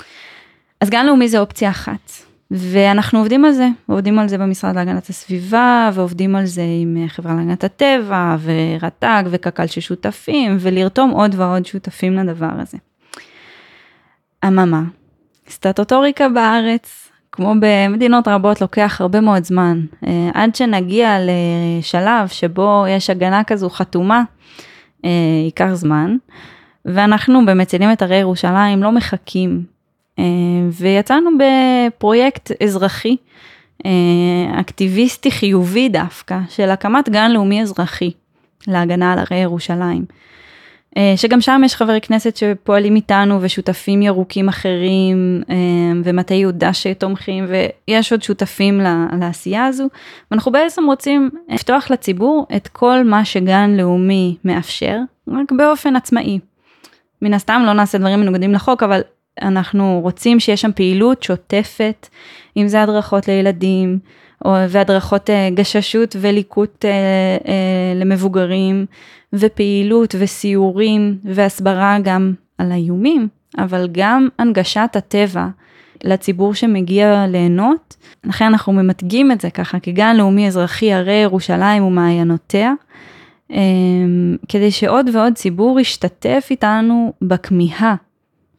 אז גן לאומי זה אופציה אחת. ואנחנו עובדים על זה, עובדים על זה במשרד להגנת הסביבה, ועובדים על זה עם חברה להגנת הטבע, ורט"ג, וקק"ל ששותפים, ולרתום עוד ועוד שותפים לדבר הזה. אממה, סטטוטוריקה בארץ, כמו במדינות רבות, לוקח הרבה מאוד זמן. אה, עד שנגיע לשלב שבו יש הגנה כזו חתומה, אה, ייקח זמן. ואנחנו במצילים את הרי ירושלים לא מחכים. אה, ויצאנו בפרויקט אזרחי, אקטיביסטי חיובי דווקא, של הקמת גן לאומי אזרחי להגנה על הרי ירושלים. אה, שגם שם יש חברי כנסת שפועלים איתנו ושותפים ירוקים אחרים אה, ומטה יהודה שתומכים ויש עוד שותפים לעשייה הזו ואנחנו בעצם רוצים לפתוח לציבור את כל מה שגן לאומי מאפשר רק באופן עצמאי. מן הסתם לא נעשה דברים מנוגדים לחוק אבל אנחנו רוצים שיש שם פעילות שוטפת אם זה הדרכות לילדים והדרכות אה, גששות וליקוט למבוגרים ופעילות וסיורים והסברה גם על האיומים, אבל גם הנגשת הטבע לציבור שמגיע ליהנות. לכן אנחנו ממתגים את זה ככה כגן לאומי אזרחי הרי ירושלים ומעיינותיה, אמ, כדי שעוד ועוד ציבור ישתתף איתנו בכמיהה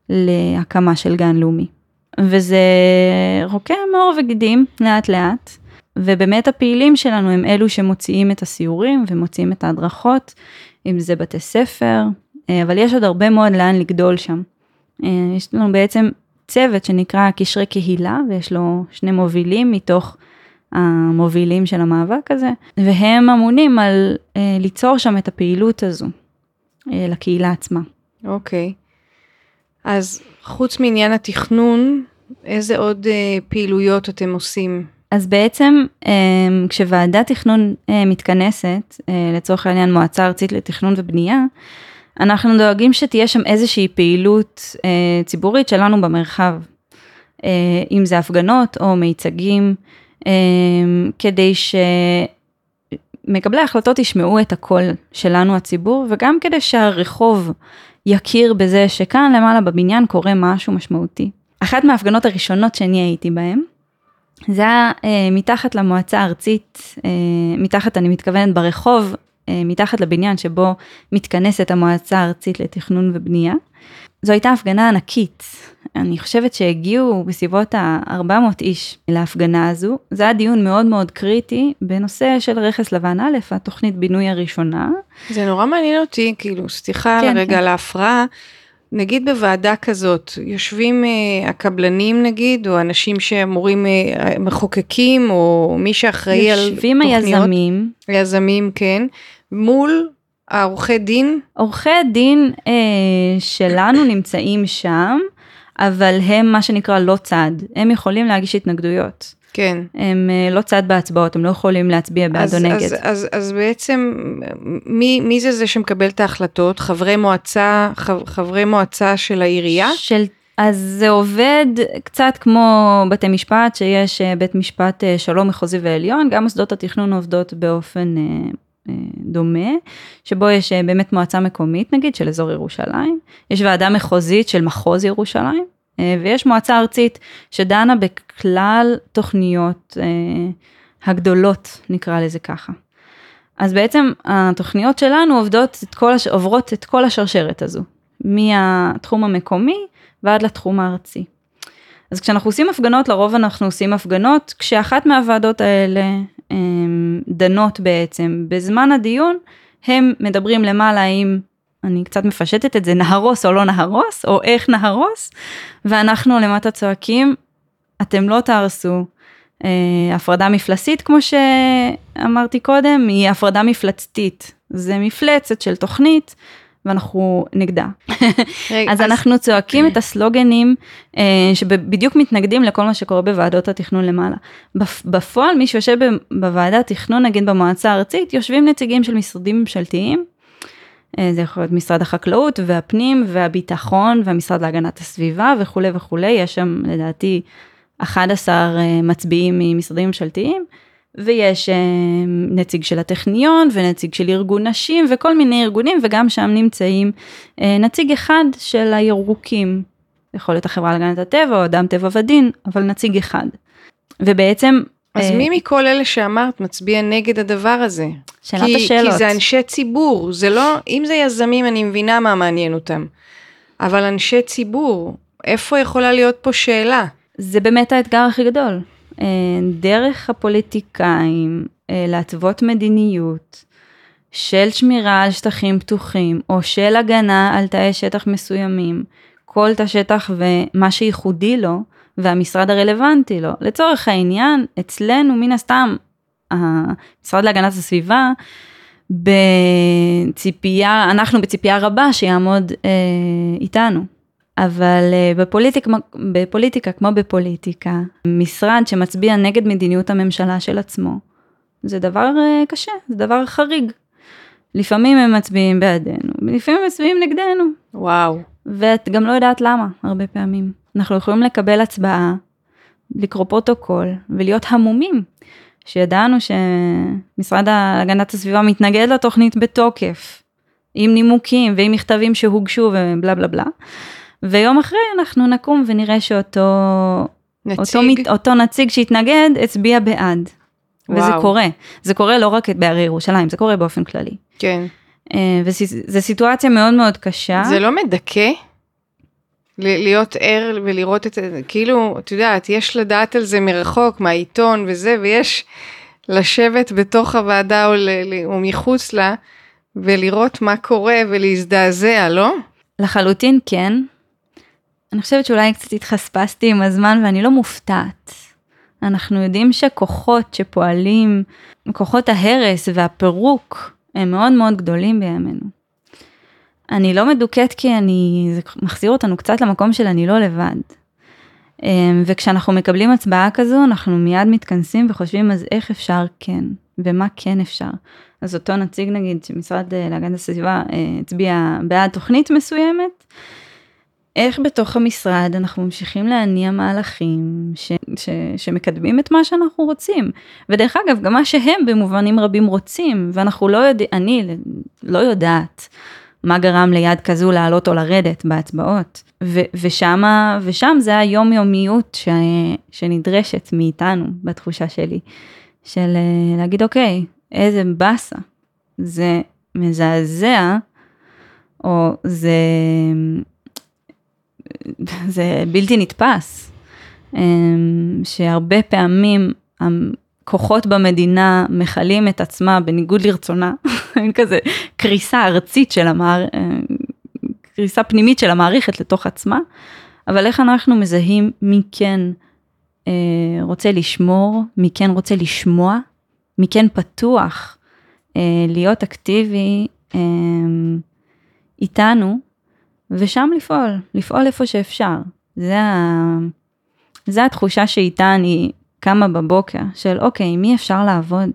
להקמה של גן לאומי. וזה רוקם מעור וגידים לאט לאט, ובאמת הפעילים שלנו הם אלו שמוציאים את הסיורים ומוציאים את ההדרכות, אם זה בתי ספר, אה, אבל יש עוד הרבה מאוד לאן לגדול שם. אה, יש לנו בעצם צוות שנקרא קשרי קהילה, ויש לו שני מובילים מתוך המובילים של המאבק הזה, והם אמונים על אה, ליצור שם את הפעילות הזו לקהילה עצמה. אוקיי. Okay. אז חוץ מעניין התכנון, איזה עוד פעילויות אתם עושים? אז בעצם כשוועדת תכנון מתכנסת, לצורך העניין מועצה ארצית לתכנון ובנייה, אנחנו דואגים שתהיה שם איזושהי פעילות אה, ציבורית שלנו במרחב, אה, אם זה הפגנות או מיצגים, אה, כדי שמקבלי ההחלטות ישמעו את הקול שלנו הציבור, וגם כדי שהרחוב יכיר בזה שכאן למעלה בבניין קורה משהו משמעותי. אחת מההפגנות הראשונות שאני הייתי בהן, זה היה אה, מתחת למועצה הארצית, אה, מתחת אני מתכוונת ברחוב אה, מתחת לבניין שבו מתכנסת המועצה הארצית לתכנון ובנייה. זו הייתה הפגנה ענקית, אני חושבת שהגיעו בסביבות ה-400 איש להפגנה הזו. זה היה דיון מאוד מאוד קריטי בנושא של רכס לבן א', התוכנית בינוי הראשונה. זה נורא מעניין אותי, כאילו, סליחה כן, על הרגע כן. על ההפרעה. נגיד בוועדה כזאת, יושבים uh, הקבלנים נגיד, או אנשים שאמורים, uh, מחוקקים, או מי שאחראי על תוכניות. יושבים היזמים. היזמים, כן. מול העורכי דין? עורכי הדין אה, שלנו <coughs> נמצאים שם, אבל הם מה שנקרא לא צד, הם יכולים להגיש התנגדויות. כן. הם אה, לא צד בהצבעות, הם לא יכולים להצביע בעד או נגד. אז, אז, אז בעצם, מי, מי זה זה שמקבל את ההחלטות? חברי מועצה, חב, חברי מועצה של העירייה? של אז זה עובד קצת כמו בתי משפט, שיש אה, בית משפט אה, שלום מחוזי ועליון, גם מוסדות התכנון עובדות באופן אה, דומה, שבו יש אה, באמת מועצה מקומית נגיד של אזור ירושלים, יש ועדה מחוזית של מחוז ירושלים, אה, ויש מועצה ארצית שדנה בכלל תוכניות הגדולות, נקרא לזה ככה. אז בעצם התוכניות שלנו עובדות את כל, הש... עוברות את כל השרשרת הזו, מהתחום המקומי ועד לתחום הארצי. אז כשאנחנו עושים הפגנות, לרוב אנחנו עושים הפגנות, כשאחת מהוועדות האלה דנות בעצם. בזמן הדיון הם מדברים למעלה אם, אני קצת מפשטת את זה, נהרוס או לא נהרוס, או איך נהרוס, ואנחנו למטה צועקים, אתם לא תהרסו. אה, הפרדה מפלסית, כמו שאמרתי קודם, היא הפרדה מפלצתית. זה מפלצת של תוכנית ואנחנו נגדה. אז אנחנו צועקים את הסלוגנים אה, שבדיוק מתנגדים לכל מה שקורה בוועדות התכנון למעלה. בפועל מי שיושב בוועדת תכנון, נגיד במועצה הארצית, יושבים נציגים של משרדים ממשלתיים. אה, זה יכול להיות משרד החקלאות והפנים והביטחון והמשרד להגנת הסביבה וכולי וכולי, יש שם לדעתי 11 אה, מצביעים ממשרדים ממשלתיים. ויש אה, נציג של הטכניון ונציג של ארגון נשים וכל מיני ארגונים וגם שם נמצאים אה, נציג אחד של הירוקים. יכול להיות החברה להגנת הטבע או אדם טבע ודין, אבל נציג אחד. ובעצם... אז אה, מי מכל אלה שאמרת מצביע נגד הדבר הזה? שאלת כי, השאלות. כי זה אנשי ציבור, זה לא, אם זה יזמים אני מבינה מה מעניין אותם, אבל אנשי ציבור, איפה יכולה להיות פה שאלה? זה באמת האתגר הכי גדול. אה, דרך הפוליטיקאים אה, להתוות מדיניות של שמירה על שטחים פתוחים או של הגנה על תאי שטח מסוימים, כל תא שטח ומה שייחודי לו והמשרד הרלוונטי לו. לצורך העניין, אצלנו מן הסתם, המשרד להגנת הסביבה, בציפייה, אנחנו בציפייה רבה שיעמוד אה, איתנו. אבל אה, בפוליטיק, בפוליטיקה כמו בפוליטיקה, משרד שמצביע נגד מדיניות הממשלה של עצמו, זה דבר אה, קשה, זה דבר חריג. לפעמים הם מצביעים בעדנו, לפעמים הם מצביעים נגדנו. וואו. ואת גם לא יודעת למה, הרבה פעמים. אנחנו יכולים לקבל הצבעה, לקרוא פרוטוקול ולהיות המומים, שידענו שמשרד להגנת הסביבה מתנגד לתוכנית בתוקף, עם נימוקים ועם מכתבים שהוגשו ובלה בלה בלה. ויום אחרי אנחנו נקום ונראה שאותו נציג, אותו, אותו נציג שהתנגד הצביע בעד. וואו. וזה קורה, זה קורה לא רק בהרי ירושלים, זה קורה באופן כללי. כן. אה, וזו סיטואציה מאוד מאוד קשה. זה לא מדכא? להיות ער ולראות את זה, כאילו, את יודעת, יש לדעת על זה מרחוק, מהעיתון וזה, ויש לשבת בתוך הוועדה או, ל- או מחוץ לה, ולראות מה קורה ולהזדעזע, לא? לחלוטין כן. אני חושבת שאולי קצת התחספסתי עם הזמן ואני לא מופתעת. אנחנו יודעים שכוחות שפועלים, כוחות ההרס והפירוק, הם מאוד מאוד גדולים בימינו. אני לא מדוכאת כי אני, זה מחזיר אותנו קצת למקום של אני לא לבד. אמ, וכשאנחנו מקבלים הצבעה כזו, אנחנו מיד מתכנסים וחושבים אז איך אפשר כן, ומה כן אפשר. אז אותו נציג נגיד שמשרד אה, להגנת הסביבה אה, הצביע בעד תוכנית מסוימת, איך בתוך המשרד אנחנו ממשיכים להניע מהלכים ש, ש, שמקדמים את מה שאנחנו רוצים. ודרך אגב, גם מה שהם במובנים רבים רוצים, ואנחנו לא יודעים, אני לא יודעת מה גרם ליד כזו לעלות או לרדת בהצבעות. ו, ושמה, ושם זה היומיומיות ש, שנדרשת מאיתנו, בתחושה שלי, של אה, להגיד, אוקיי, איזה באסה, זה מזעזע, או זה... זה בלתי נתפס, אמ, שהרבה פעמים הכוחות במדינה מכלים את עצמה בניגוד לרצונה, <laughs> כזה קריסה ארצית של המער... אמ, קריסה פנימית של המערכת לתוך עצמה, אבל איך אנחנו מזהים מי כן אה, רוצה לשמור, מי כן רוצה לשמוע, מי כן פתוח אה, להיות אקטיבי אה, איתנו, ושם לפעול, לפעול איפה שאפשר. זה, ה... זה התחושה שאיתה אני קמה בבוקר, של אוקיי, מי אפשר לעבוד?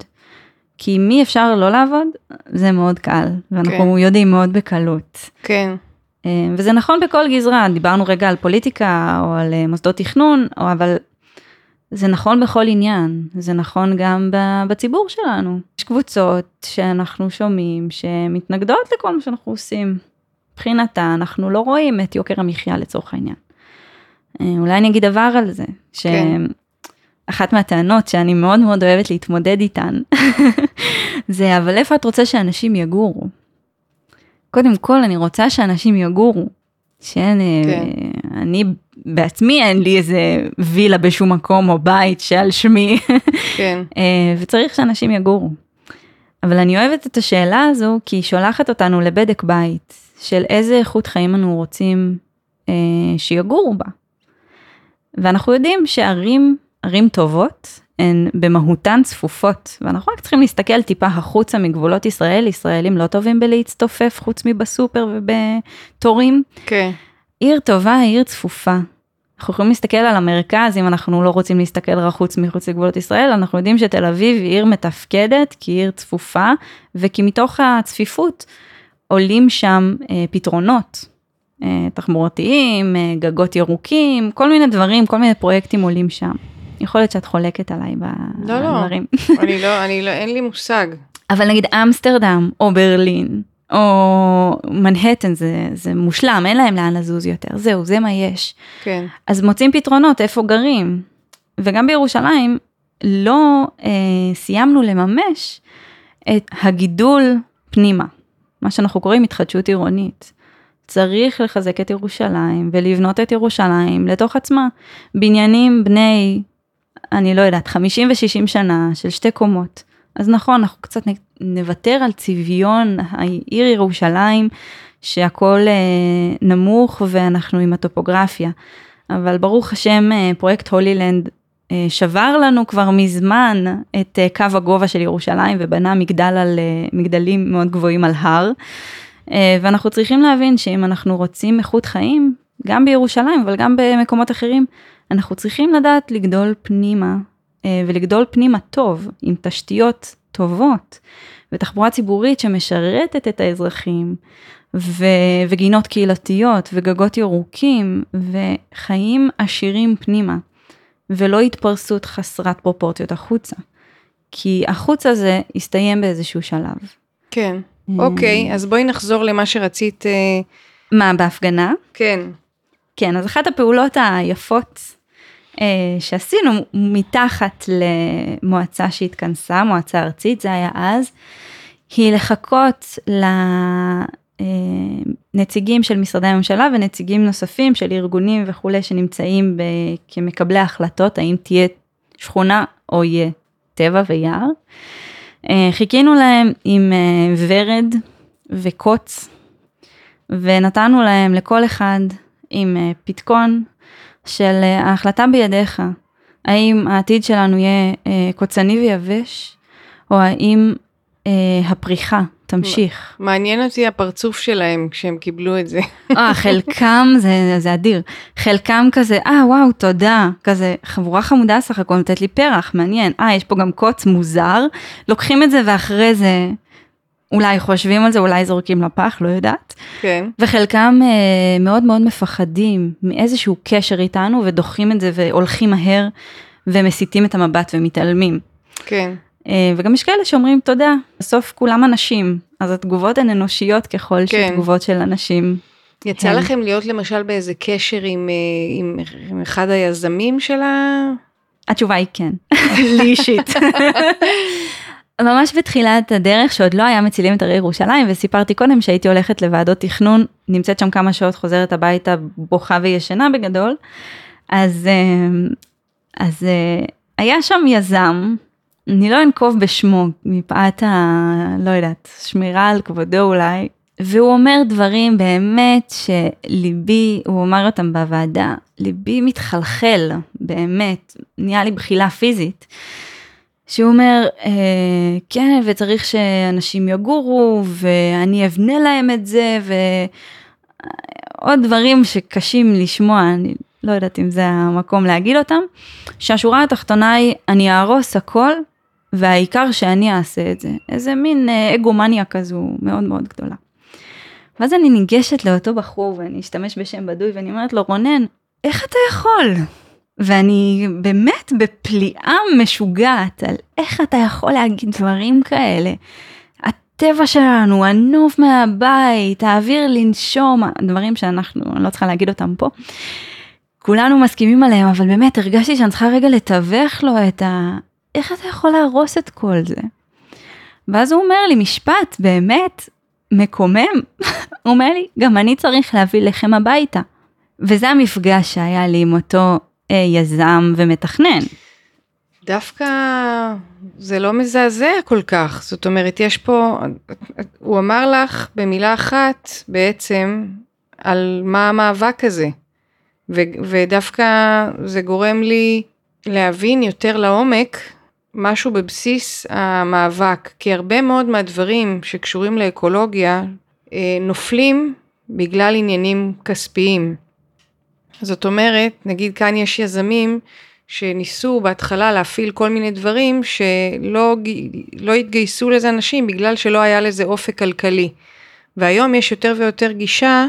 כי מי אפשר לא לעבוד, זה מאוד קל, ואנחנו כן. יודעים מאוד בקלות. כן. אה, וזה נכון בכל גזרה, דיברנו רגע על פוליטיקה או על אה, מוסדות תכנון, או אבל זה נכון בכל עניין, זה נכון גם בציבור שלנו. יש קבוצות שאנחנו שומעים שמתנגדות לכל מה שאנחנו עושים. מבחינתה אנחנו לא רואים את יוקר המחיה לצורך העניין. אה, אולי אני אגיד דבר על זה, שאחת כן. מהטענות שאני מאוד מאוד אוהבת להתמודד איתן, <laughs> זה אבל איפה את רוצה שאנשים יגורו? קודם כל אני רוצה שאנשים יגורו, שאין, אה, כן. אני בעצמי אין לי איזה וילה בשום מקום או בית שעל שמי, <laughs> כן. אה, וצריך שאנשים יגורו. אבל אני אוהבת את השאלה הזו כי היא שולחת אותנו לבדק בית. של איזה איכות חיים אנו רוצים אה, שיגורו בה. ואנחנו יודעים שערים, ערים טובות, הן במהותן צפופות, ואנחנו רק צריכים להסתכל טיפה החוצה מגבולות ישראל, ישראלים לא טובים בלהצטופף חוץ מבסופר ובתורים. כן. עיר טובה היא עיר צפופה. אנחנו יכולים להסתכל על המרכז, אם אנחנו לא רוצים להסתכל רחוץ מחוץ לגבולות ישראל, אנחנו יודעים שתל אביב היא עיר מתפקדת, כי היא עיר צפופה, וכי מתוך הצפיפות עולים שם אה, פתרונות אה, תחבורתיים, אה, גגות ירוקים, כל מיני דברים, כל מיני פרויקטים עולים שם. יכול להיות שאת חולקת עליי בדברים. לא, לא, <laughs> אני לא, אני לא, אין לי מושג. אבל נגיד אמסטרדם או ברלין או מנהטן זה, זה מושלם, אין להם לאן לזוז יותר, זהו, זה מה יש. כן. אז מוצאים פתרונות איפה גרים. וגם בירושלים לא אה, סיימנו לממש את הגידול פנימה. מה שאנחנו קוראים התחדשות עירונית. צריך לחזק את ירושלים ולבנות את ירושלים לתוך עצמה. בניינים בני, אני לא יודעת, 50 ו-60 שנה של שתי קומות. אז נכון, אנחנו קצת נוותר על צביון העיר ירושלים, שהכל אה, נמוך ואנחנו עם הטופוגרפיה. אבל ברוך השם, אה, פרויקט הולילנד שבר לנו כבר מזמן את אה, קו הגובה של ירושלים ובנה מגדל על, אה, מגדלים מאוד גבוהים על הר. ואנחנו צריכים להבין שאם אנחנו רוצים איכות חיים, גם בירושלים אבל גם במקומות אחרים, אנחנו צריכים לדעת לגדול פנימה ולגדול פנימה טוב, עם תשתיות טובות ותחבורה ציבורית שמשרתת את האזרחים. ו- וגינות קהילתיות וגגות ירוקים וחיים עשירים פנימה. ולא התפרסות חסרת פרופורציות החוצה. כי החוץ הזה יסתיים באיזשהו שלב. כן, אה, אוקיי, אז בואי נחזור למה שרצית. אה, מה, בהפגנה? כן. כן, אז אחת הפעולות היפות אה, שעשינו מתחת למועצה שהתכנסה, מועצה ארצית, זה היה אז, היא לחכות ל... נציגים של משרדי הממשלה ונציגים נוספים של ארגונים וכולי שנמצאים ב, כמקבלי החלטות, האם תהיה שכונה או יהיה טבע ויער. אה, חיכינו להם עם אה, ורד וקוץ, ונתנו להם לכל אחד עם אה, פתקון של ההחלטה בידיך, האם העתיד שלנו יהיה קוצני ויבש, או האם הפריחה תמשיך. מעניין אותי הפרצוף שלהם כשהם קיבלו את זה. <laughs> אה, חלקם זה, זה אדיר. חלקם כזה, אה, וואו, תודה. כזה, חבורה חמודה סך הכל, נותנת לי פרח, מעניין. אה, יש פה גם קוץ מוזר. לוקחים את זה ואחרי זה אולי חושבים על זה, אולי זורקים לפח, לא יודעת. כן. וחלקם אה, מאוד מאוד מפחדים מאיזשהו קשר איתנו ודוחים את זה והולכים מהר ומסיטים את המבט ומתעלמים. כן. אה, וגם יש כאלה שאומרים תודה, בסוף כולם אנשים, אז התגובות הן אנושיות ככל כן. שתגובות של אנשים. יצא הם... לכם להיות למשל באיזה קשר עם, אה, עם, עם אחד היזמים של ה... התשובה היא כן, <laughs> לי אישית. <laughs> ממש בתחילת הדרך שעוד לא היה מצילים את הרי ירושלים וסיפרתי קודם שהייתי הולכת לוועדות תכנון, נמצאת שם כמה שעות, חוזרת הביתה בוכה וישנה בגדול, אז, אה, אז היה שם יזם אני לא אנקוב בשמו, מפאת ה... לא יודעת, שמירה על כבודו אולי, והוא אומר דברים באמת שליבי, הוא אמר אותם בוועדה, ליבי מתחלחל, באמת, נהיה לי בחילה פיזית. שהוא אומר, אה, כן, וצריך שאנשים יגורו, ואני אבנה להם את זה, ועוד דברים שקשים לשמוע, אני לא יודעת אם זה המקום להגיד אותם, שהשורה התחתונה היא, אני אהרוס הכל והעיקר שאני אעשה את זה. איזה מין אה, אגומניה כזו מאוד מאוד גדולה. ואז אני ניגשת לאותו בחור ואני אשתמש בשם בדוי ואני אומרת לו, רונן, איך אתה יכול? ואני באמת בפליאה משוגעת על איך אתה יכול להגיד דברים כאלה. הטבע שלנו, הנוף מהבית, האוויר לנשום, דברים שאנחנו, אני לא צריכה להגיד אותם פה. כולנו מסכימים עליהם, אבל באמת הרגשתי שאני צריכה רגע לתווך לו את, ה, איך אתה יכול להרוס את כל זה? ואז הוא אומר לי משפט באמת מקומם, <laughs> הוא אומר לי, גם אני צריך להביא לחם הביתה. וזה המפגש שהיה לי עם אותו אה, יזם ומתכנן. דווקא זה לא מזעזע כל כך, זאת אומרת, יש פה, הוא אמר לך במילה אחת בעצם על מה המאבק הזה, ו, ודווקא זה גורם לי להבין יותר לעומק משהו בבסיס המאבק, כי הרבה מאוד מהדברים שקשורים לאקולוגיה אה, נופלים בגלל עניינים כספיים. זאת אומרת, נגיד כאן יש יזמים שניסו בהתחלה להפעיל כל מיני דברים שלא לא התגייסו לזה אנשים בגלל שלא היה לזה אופק כלכלי. והיום יש יותר ויותר גישה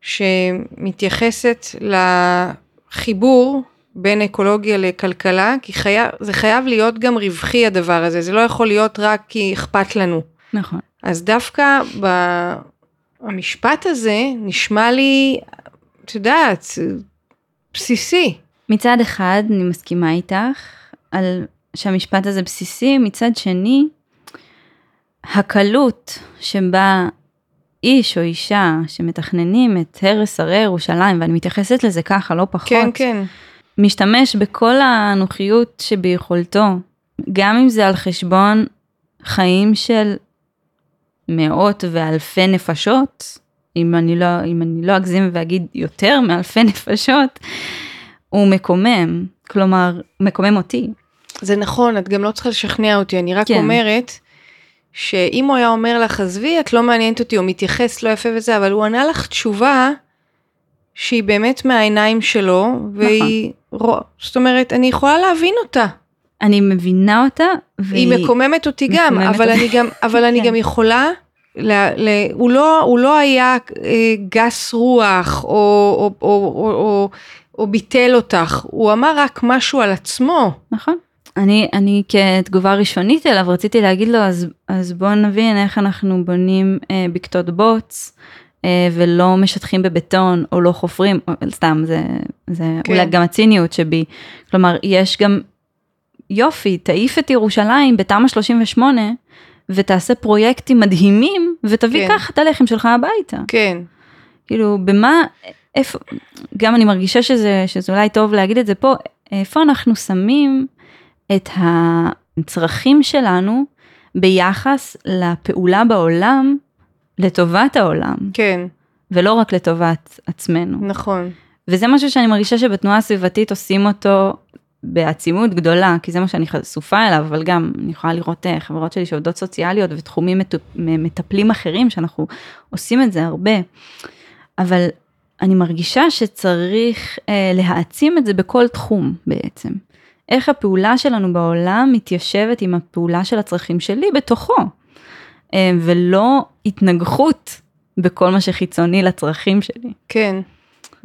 שמתייחסת לחיבור בין אקולוגיה לכלכלה, כי חייב, זה חייב להיות גם רווחי הדבר הזה, זה לא יכול להיות רק כי אכפת לנו. נכון. אז דווקא במשפט הזה נשמע לי, את יודעת, בסיסי. מצד אחד אני מסכימה איתך על שהמשפט הזה בסיסי, מצד שני, הקלות שבה איש או אישה שמתכננים את הרס הרי ירושלים, ואני מתייחסת לזה ככה, לא פחות. כן, כן. משתמש בכל הנוחיות שביכולתו, גם אם זה על חשבון חיים של מאות ואלפי נפשות, אם אני לא, אם אני לא אגזים ואגיד יותר מאלפי <laughs> נפשות, הוא מקומם, כלומר, מקומם אותי. זה נכון, את גם לא צריכה לשכנע אותי, אני רק כן. אומרת שאם הוא היה אומר לך, עזבי, את לא מעניינת אותי, או מתייחס לא יפה וזה, אבל הוא ענה לך תשובה שהיא באמת מהעיניים שלו, והיא, נכון. זאת אומרת, אני יכולה להבין אותה. אני מבינה אותה, והיא... היא מקוממת אותי גם, אבל אותי. אני גם, <laughs> אבל אני כן. גם יכולה, ל, ל, הוא, לא, הוא לא היה אה, גס רוח, או, או, או, או, או, או ביטל אותך, הוא אמר רק משהו על עצמו. נכון. אני, אני כתגובה ראשונית אליו רציתי להגיד לו, אז, אז בואו נבין איך אנחנו בונים אה, בקתות בוץ. אה, ולא משטחים בבטון או לא חופרים, סתם זה, זה כן. אולי גם הציניות שבי, כלומר יש גם יופי, תעיף את ירושלים בתמ"א 38 ותעשה פרויקטים מדהימים, ותביא כן. ככה את הלחם שלך הביתה. כן, כאילו, במה, איפה, גם אני מרגישה שזה, שזה אולי טוב להגיד את זה פה, איפה אנחנו שמים את הצרכים שלנו ביחס לפעולה בעולם לטובת העולם, כן, ולא רק לטובת עצמנו. נכון. וזה משהו שאני מרגישה שבתנועה הסביבתית עושים אותו בעצימות גדולה, כי זה מה שאני חשופה אליו, אבל גם אני יכולה לראות אה, חברות שלי שעובדות סוציאליות ותחומים מטופ- מטפלים אחרים, שאנחנו עושים את זה הרבה. אבל אני מרגישה שצריך אה, להעצים את זה בכל תחום בעצם. איך הפעולה שלנו בעולם מתיישבת עם הפעולה של הצרכים שלי בתוכו, ולא התנגחות בכל מה שחיצוני לצרכים שלי. כן.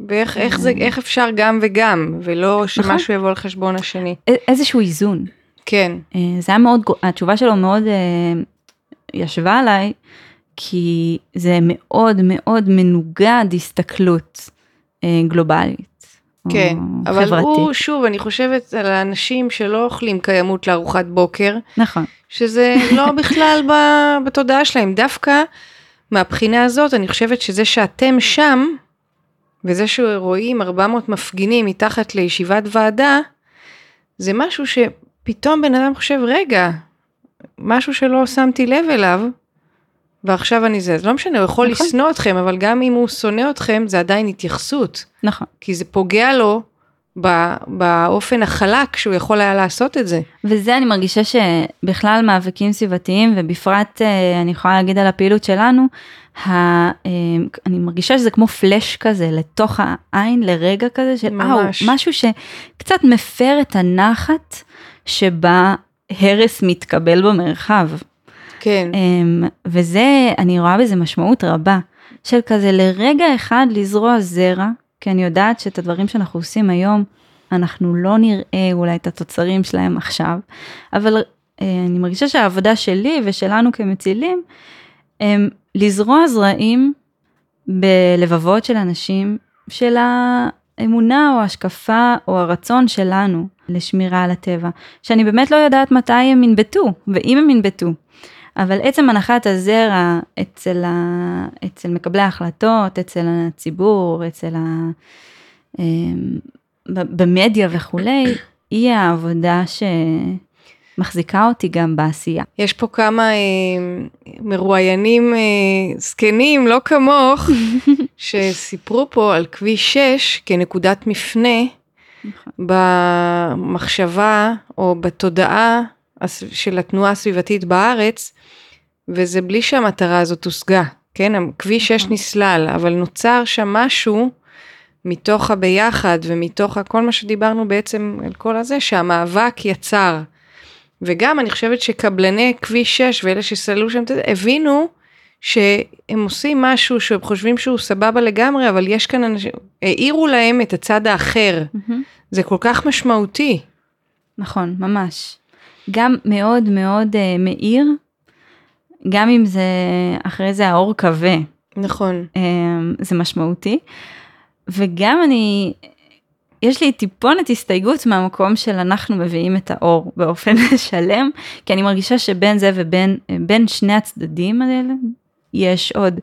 ואיך איך זה, איך אפשר גם וגם, ולא נכון. שמשהו יבוא על חשבון השני. איזשהו איזון. כן, אה, זה היה מאוד, התשובה שלו מאוד אה, ישבה עליי, כי זה מאוד מאוד מנוגד הסתכלות אה, גלובלית. כן. אבל חברתית. הוא, שוב, אני חושבת על האנשים שלא אוכלים קיימות לארוחת בוקר, נכון, שזה לא בכלל ב- בתודעה שלהם. דווקא מהבחינה הזאת, אני חושבת שזה שאתם שם, וזה שרואים 400 מפגינים מתחת לישיבת ועדה, זה משהו שפתאום בן אדם חושב, רגע, משהו שלא שמתי לב אליו, ועכשיו אני זה. זה לא משנה, הוא יכול נכון. לשנוא אתכם, אבל גם אם הוא שונא אתכם, זה עדיין התייחסות. נכון. כי זה פוגע לו באופן החלק שהוא יכול היה לעשות את זה. וזה אני מרגישה שבכלל מאבקים סביבתיים, ובפרט אה, אני יכולה להגיד על הפעילות שלנו, ה, אה, אני מרגישה שזה כמו פלאש כזה לתוך העין לרגע כזה של ממש. אאו, משהו שקצת מפר את הנחת שבה הרס מתקבל במרחב. כן, אמ, וזה, אני רואה בזה משמעות רבה, של כזה לרגע אחד לזרוע זרע, כי אני יודעת שאת הדברים שאנחנו עושים היום, אנחנו לא נראה אולי את התוצרים שלהם עכשיו, אבל אה, אני מרגישה שהעבודה שלי ושלנו כמצילים, הם לזרוע זרעים בלבבות של אנשים, של האמונה או ההשקפה או הרצון שלנו לשמירה על הטבע, שאני באמת לא יודעת מתי הם ינבטו, ואם הם ינבטו. אבל עצם הנחת הזרע אצל, ה... אצל מקבלי ההחלטות, אצל הציבור, אצל ה... אמ, במדיה וכולי, <coughs> היא העבודה שמחזיקה אותי גם בעשייה. יש פה כמה אה, מרואיינים אה, זקנים, לא כמוך, <laughs> שסיפרו פה על כביש 6 כנקודת מפנה במחשבה או בתודעה של התנועה הסביבתית בארץ, וזה בלי שהמטרה הזאת הושגה, כן? כביש 6 נסלל, אבל נוצר שם משהו מתוך הביחד ומתוך כל מה שדיברנו בעצם על כל הזה, שהמאבק יצר. וגם אני חושבת שקבלני כביש 6 ואלה שסללו שם, הבינו שהם עושים משהו שהם חושבים שהוא סבבה לגמרי, אבל יש כאן אנשים, העירו להם את הצד האחר. זה כל כך משמעותי. נכון, ממש. גם מאוד מאוד uh, מאיר, גם אם זה אחרי זה האור כבה, נכון. um, זה משמעותי. וגם אני, יש לי טיפונת הסתייגות מהמקום של אנחנו מביאים את האור באופן <laughs> שלם, כי אני מרגישה שבין זה ובין בין שני הצדדים האלה, יש עוד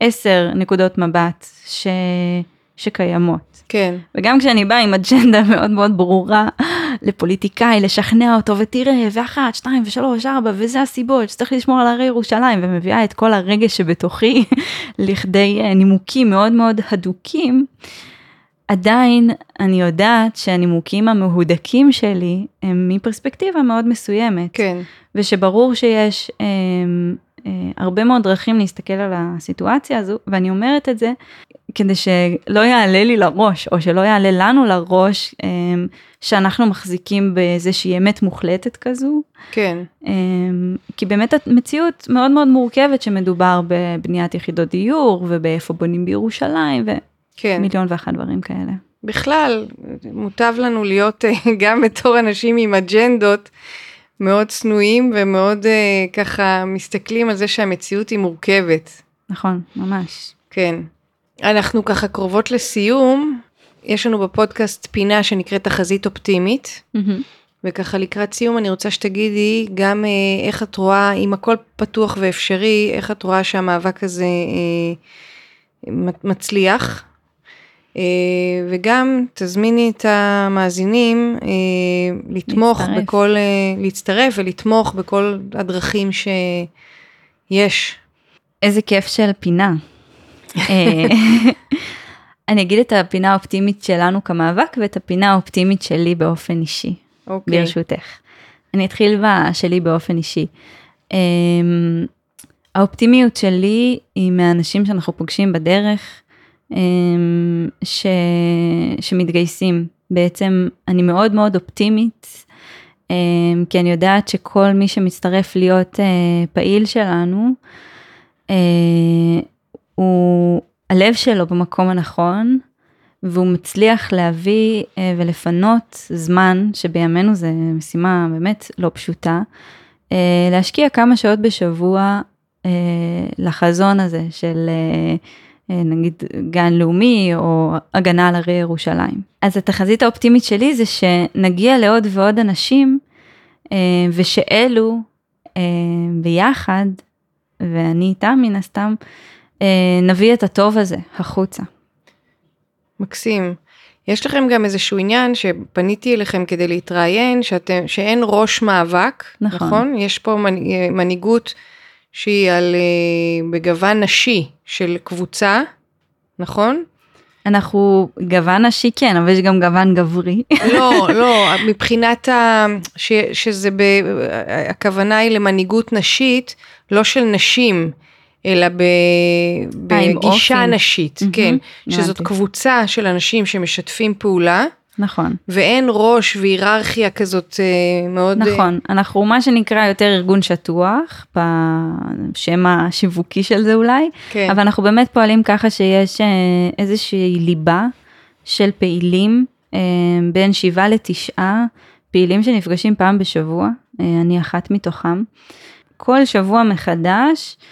עשר נקודות מבט ש, שקיימות. כן. וגם כשאני באה עם אג'נדה מאוד מאוד ברורה לפוליטיקאי, לשכנע אותו, ותראה, ואחת, שתיים ושלוש, ארבע, וזה הסיבות שצריך לשמור על הרי ירושלים, ומביאה את כל הרגש שבתוכי <laughs> לכדי אה, נימוקים מאוד מאוד הדוקים, עדיין אני יודעת שהנימוקים המהודקים שלי הם מפרספקטיבה מאוד מסוימת. כן. ושברור שיש אה, אה, הרבה מאוד דרכים להסתכל על הסיטואציה הזו, ואני אומרת את זה כדי שלא יעלה לי לראש, או שלא יעלה לנו לראש, אה, שאנחנו מחזיקים באיזושהי אמת מוחלטת כזו, כן. אה, כי באמת המציאות מאוד מאוד מורכבת שמדובר בבניית יחידות דיור, ובאיפה בונים בירושלים, כן. ומיליון ואחת דברים כאלה. בכלל, מוטב לנו להיות אה, גם בתור אנשים עם אג'נדות מאוד צנועים ומאוד אה, ככה מסתכלים על זה שהמציאות היא מורכבת. נכון, ממש. כן. אנחנו ככה קרובות לסיום. יש לנו בפודקאסט פינה שנקראת תחזית אופטימית, מהמם. וככה לקראת סיום אני רוצה שתגידי גם אה, איך את רואה, אם הכל פתוח ואפשרי, איך את רואה שהמאבק הזה אה, מצליח. אה, וגם תזמיני את המאזינים אה, לתמוך להצטרף. בכל, אה, להצטרף ולתמוך בכל הדרכים שיש. איזה כיף של פינה. אה, <laughs> אני אגיד את הפינה האופטימית שלנו כמאבק ואת הפינה האופטימית שלי באופן אישי, okay. אוקיי. ברשותך. אני אתחיל בשלי באופן אישי. Um, האופטימיות שלי היא מהאנשים שאנחנו פוגשים בדרך, um, ש... שמתגייסים. בעצם אני מאוד מאוד אופטימית, כי אני יודעת שכל מי שמצטרף להיות פעיל שלנו, הוא הלב שלו במקום הנכון, והוא מצליח להביא אה, ולפנות זמן, שבימינו זה משימה באמת לא פשוטה, אה, להשקיע כמה שעות בשבוע אה, לחזון הזה של נגיד גן לאומי או הגנה על הרי ירושלים. אז התחזית האופטימית שלי זה שנגיע לעוד ועוד אנשים, ושאלו ביחד, ואני איתם מן הסתם, אה, נביא את הטוב הזה החוצה. מקסים. יש לכם גם איזשהו עניין שפניתי אליכם כדי להתראיין, שאתם, שאין ראש מאבק, נכון? נכון? יש פה מנהיגות שהיא על, אה, בגוון נשי של קבוצה, נכון? אנחנו גוון נשי כן, אבל יש גם גוון גברי. לא, לא, <laughs> מבחינת ה... ש, שזה ב... הכוונה היא למנהיגות נשית, לא של נשים. אלא ב, אה, בגישה נשית, mm-hmm, כן, שזאת קבוצה של אנשים שמשתפים פעולה. נכון. ואין ראש והיררכיה כזאת אה, מאוד... אה, נכון, אנחנו מה שנקרא יותר ארגון שטוח, בשם השיווקי של זה אולי, כן. אבל אנחנו באמת פועלים ככה שיש איזושהי ליבה של פעילים, בין שבעה לתשעה פעילים שנפגשים פעם בשבוע, אני אחת מתוכם. כל שבוע מחדש, אה,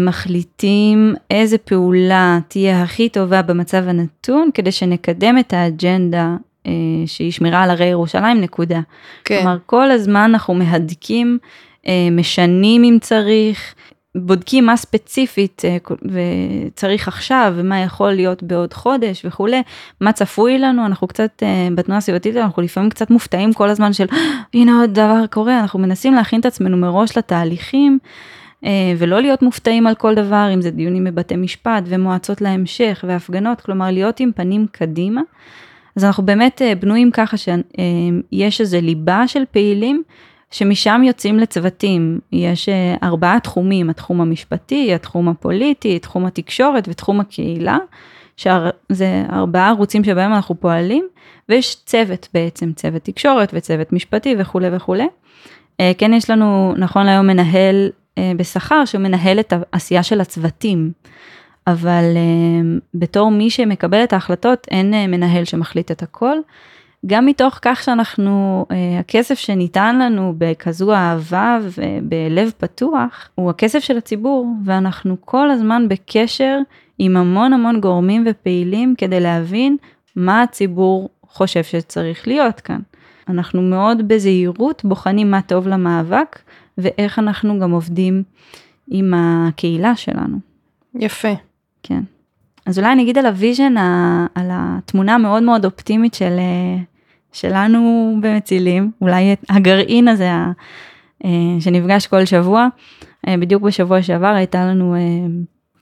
מחליטים איזה פעולה תהיה הכי טובה במצב הנתון כדי שנקדם את האג'נדה אה, שהיא שמירה על הרי ירושלים נקודה. כן. כלומר כל הזמן אנחנו מהדקים, אה, משנים אם צריך, בודקים מה ספציפית וצריך עכשיו ומה יכול להיות בעוד חודש וכולי, מה צפוי לנו, אנחנו קצת בתנועה הסביבתית, אנחנו לפעמים קצת מופתעים כל הזמן של הנה עוד דבר קורה, אנחנו מנסים להכין את עצמנו מראש לתהליכים. אה, ולא להיות מופתעים על כל דבר, אם זה דיונים בבתי משפט ומועצות להמשך והפגנות, כלומר להיות עם פנים קדימה. אז אנחנו באמת אה, בנויים ככה שיש איזה ליבה של פעילים שמשם יוצאים לצוותים. יש אה, ארבעה תחומים, התחום המשפטי, התחום הפוליטי, תחום התקשורת ותחום הקהילה, שזה ארבעה ערוצים שבהם אנחנו פועלים, ויש צוות בעצם, צוות תקשורת וצוות משפטי וכולי וכולי. כן יש לנו נכון להיום מנהל אה, בשכר שמנהל את העשייה של הצוותים. אבל uh, בתור מי שמקבל את ההחלטות אין uh, מנהל שמחליט את הכל. גם מתוך כך שאנחנו, הכסף שניתן לנו בכזו אהבה ובלב פתוח, הוא הכסף של הציבור, ואנחנו כל הזמן בקשר עם המון המון גורמים ופעילים כדי להבין מה הציבור חושב שצריך להיות כאן. אנחנו מאוד בזהירות בוחנים מה טוב למאבק, ואיך אנחנו גם עובדים עם הקהילה שלנו. יפה. כן. אז אולי אני אגיד על ה vision, על התמונה המאוד מאוד אופטימית של, שלנו במצילים, אולי הגרעין הזה אה, שנפגש כל שבוע. אה, בדיוק בשבוע שעבר הייתה לנו אה,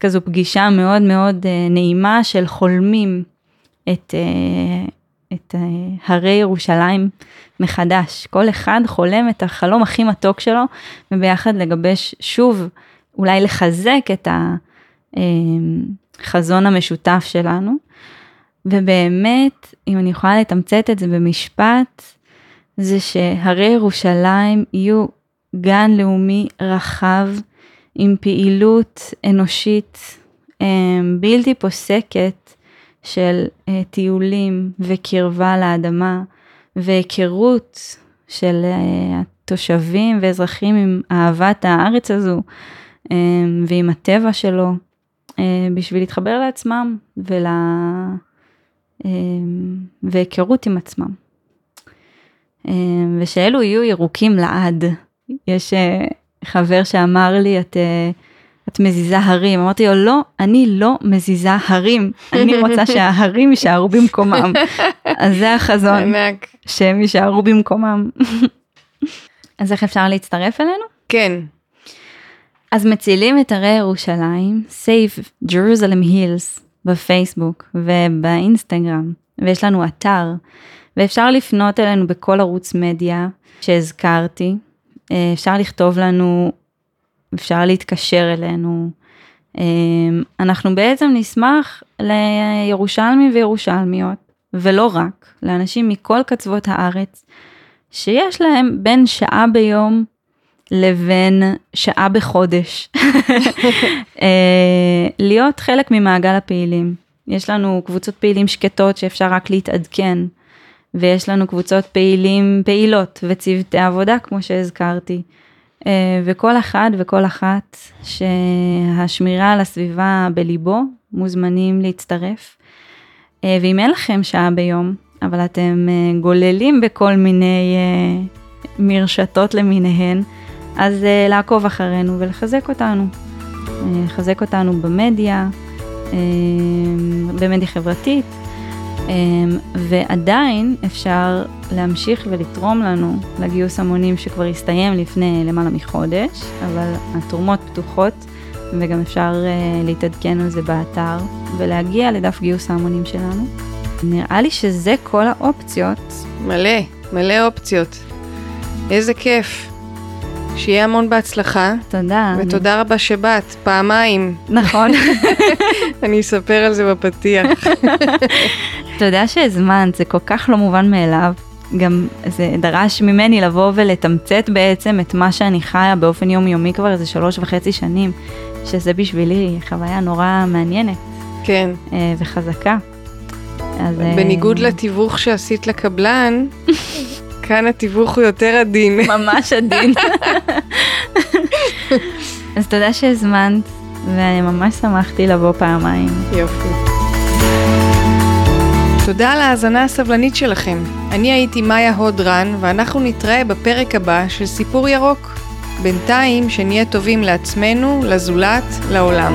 כזו פגישה מאוד מאוד נעימה של חולמים את, את הרי ירושלים מחדש. כל אחד חולם את החלום הכי מתוק שלו, וביחד לגבש שוב, אולי לחזק את החזון המשותף שלנו. ובאמת, אם אני יכולה לתמצת את זה במשפט, זה שהרי ירושלים יהיו גן לאומי רחב עם פעילות אנושית בלתי פוסקת של אה, טיולים וקרבה לאדמה, והיכרות של אה, התושבים ואזרחים עם אהבת הארץ הזו אה, ועם הטבע שלו, אה, בשביל להתחבר לעצמם ול... והיכרות עם עצמם. ושאלו יהיו ירוקים לעד. יש חבר שאמר לי, את, את מזיזה הרים, אמרתי לו, לא, אני לא מזיזה הרים, אני רוצה שההרים יישארו במקומם. <laughs> אז זה החזון, שהם יישארו במקומם. <laughs> אז איך אפשר להצטרף אלינו? כן. אז מצילים את הרי ירושלים, Save Jerusalem Hills, בפייסבוק ובאינסטגרם, ויש לנו אתר, ואפשר לפנות אלינו בכל ערוץ מדיה שהזכרתי, אה, אפשר לכתוב לנו, אפשר להתקשר אלינו. אה, אנחנו בעצם נשמח לירושלמים וירושלמיות, ולא רק, לאנשים מכל קצוות הארץ, שיש להם בין שעה ביום לבין שעה בחודש, <laughs> אה, להיות חלק ממעגל הפעילים. יש לנו קבוצות פעילים שקטות שאפשר רק להתעדכן, ויש לנו קבוצות פעילים פעילות וצוותי עבודה כמו שהזכרתי. אה, וכל אחד וכל אחת שהשמירה על הסביבה בליבו מוזמנים להצטרף. אה, ואם אין לכם שעה ביום, אבל אתם גוללים בכל מיני מרשתות למיניהן, אז לעקוב אחרינו ולחזק אותנו. לחזק אותנו במדיה, במדיה חברתית, ועדיין אפשר להמשיך ולתרום לנו לגיוס המונים שכבר הסתיים לפני למעלה מחודש, אבל התרומות פתוחות וגם אפשר uh, להתעדכן על זה באתר ולהגיע לדף גיוס ההמונים שלנו. נראה לי שזה כל האופציות. מלא, מלא אופציות. איזה כיף. שיהיה המון בהצלחה. תודה. ותודה אני... רבה שבאת, פעמיים. נכון. <laughs> אני אספר על זה בפתיח. <laughs> תודה שהזמנת, זה כל כך לא מובן מאליו. גם זה דרש ממני לבוא ולתמצת בעצם את מה שאני חיה באופן יומיומי כבר איזה שלוש וחצי שנים, שזה בשבילי חוויה נורא מעניינת. כן. אה, וחזקה. אז, בניגוד אה... לתיווך שעשית לקבלן, <laughs> כאן התיווך הוא יותר עדין. ממש עדין. <laughs> אז תודה שהזמנת, ואני ממש שמחתי לבוא פעמיים. יופי. תודה על ההאזנה הסבלנית שלכם. אני הייתי מאיה הודרן, ואנחנו נתראה בפרק הבא של סיפור ירוק. בינתיים, שנהיה טובים לעצמנו, לזולת, לעולם.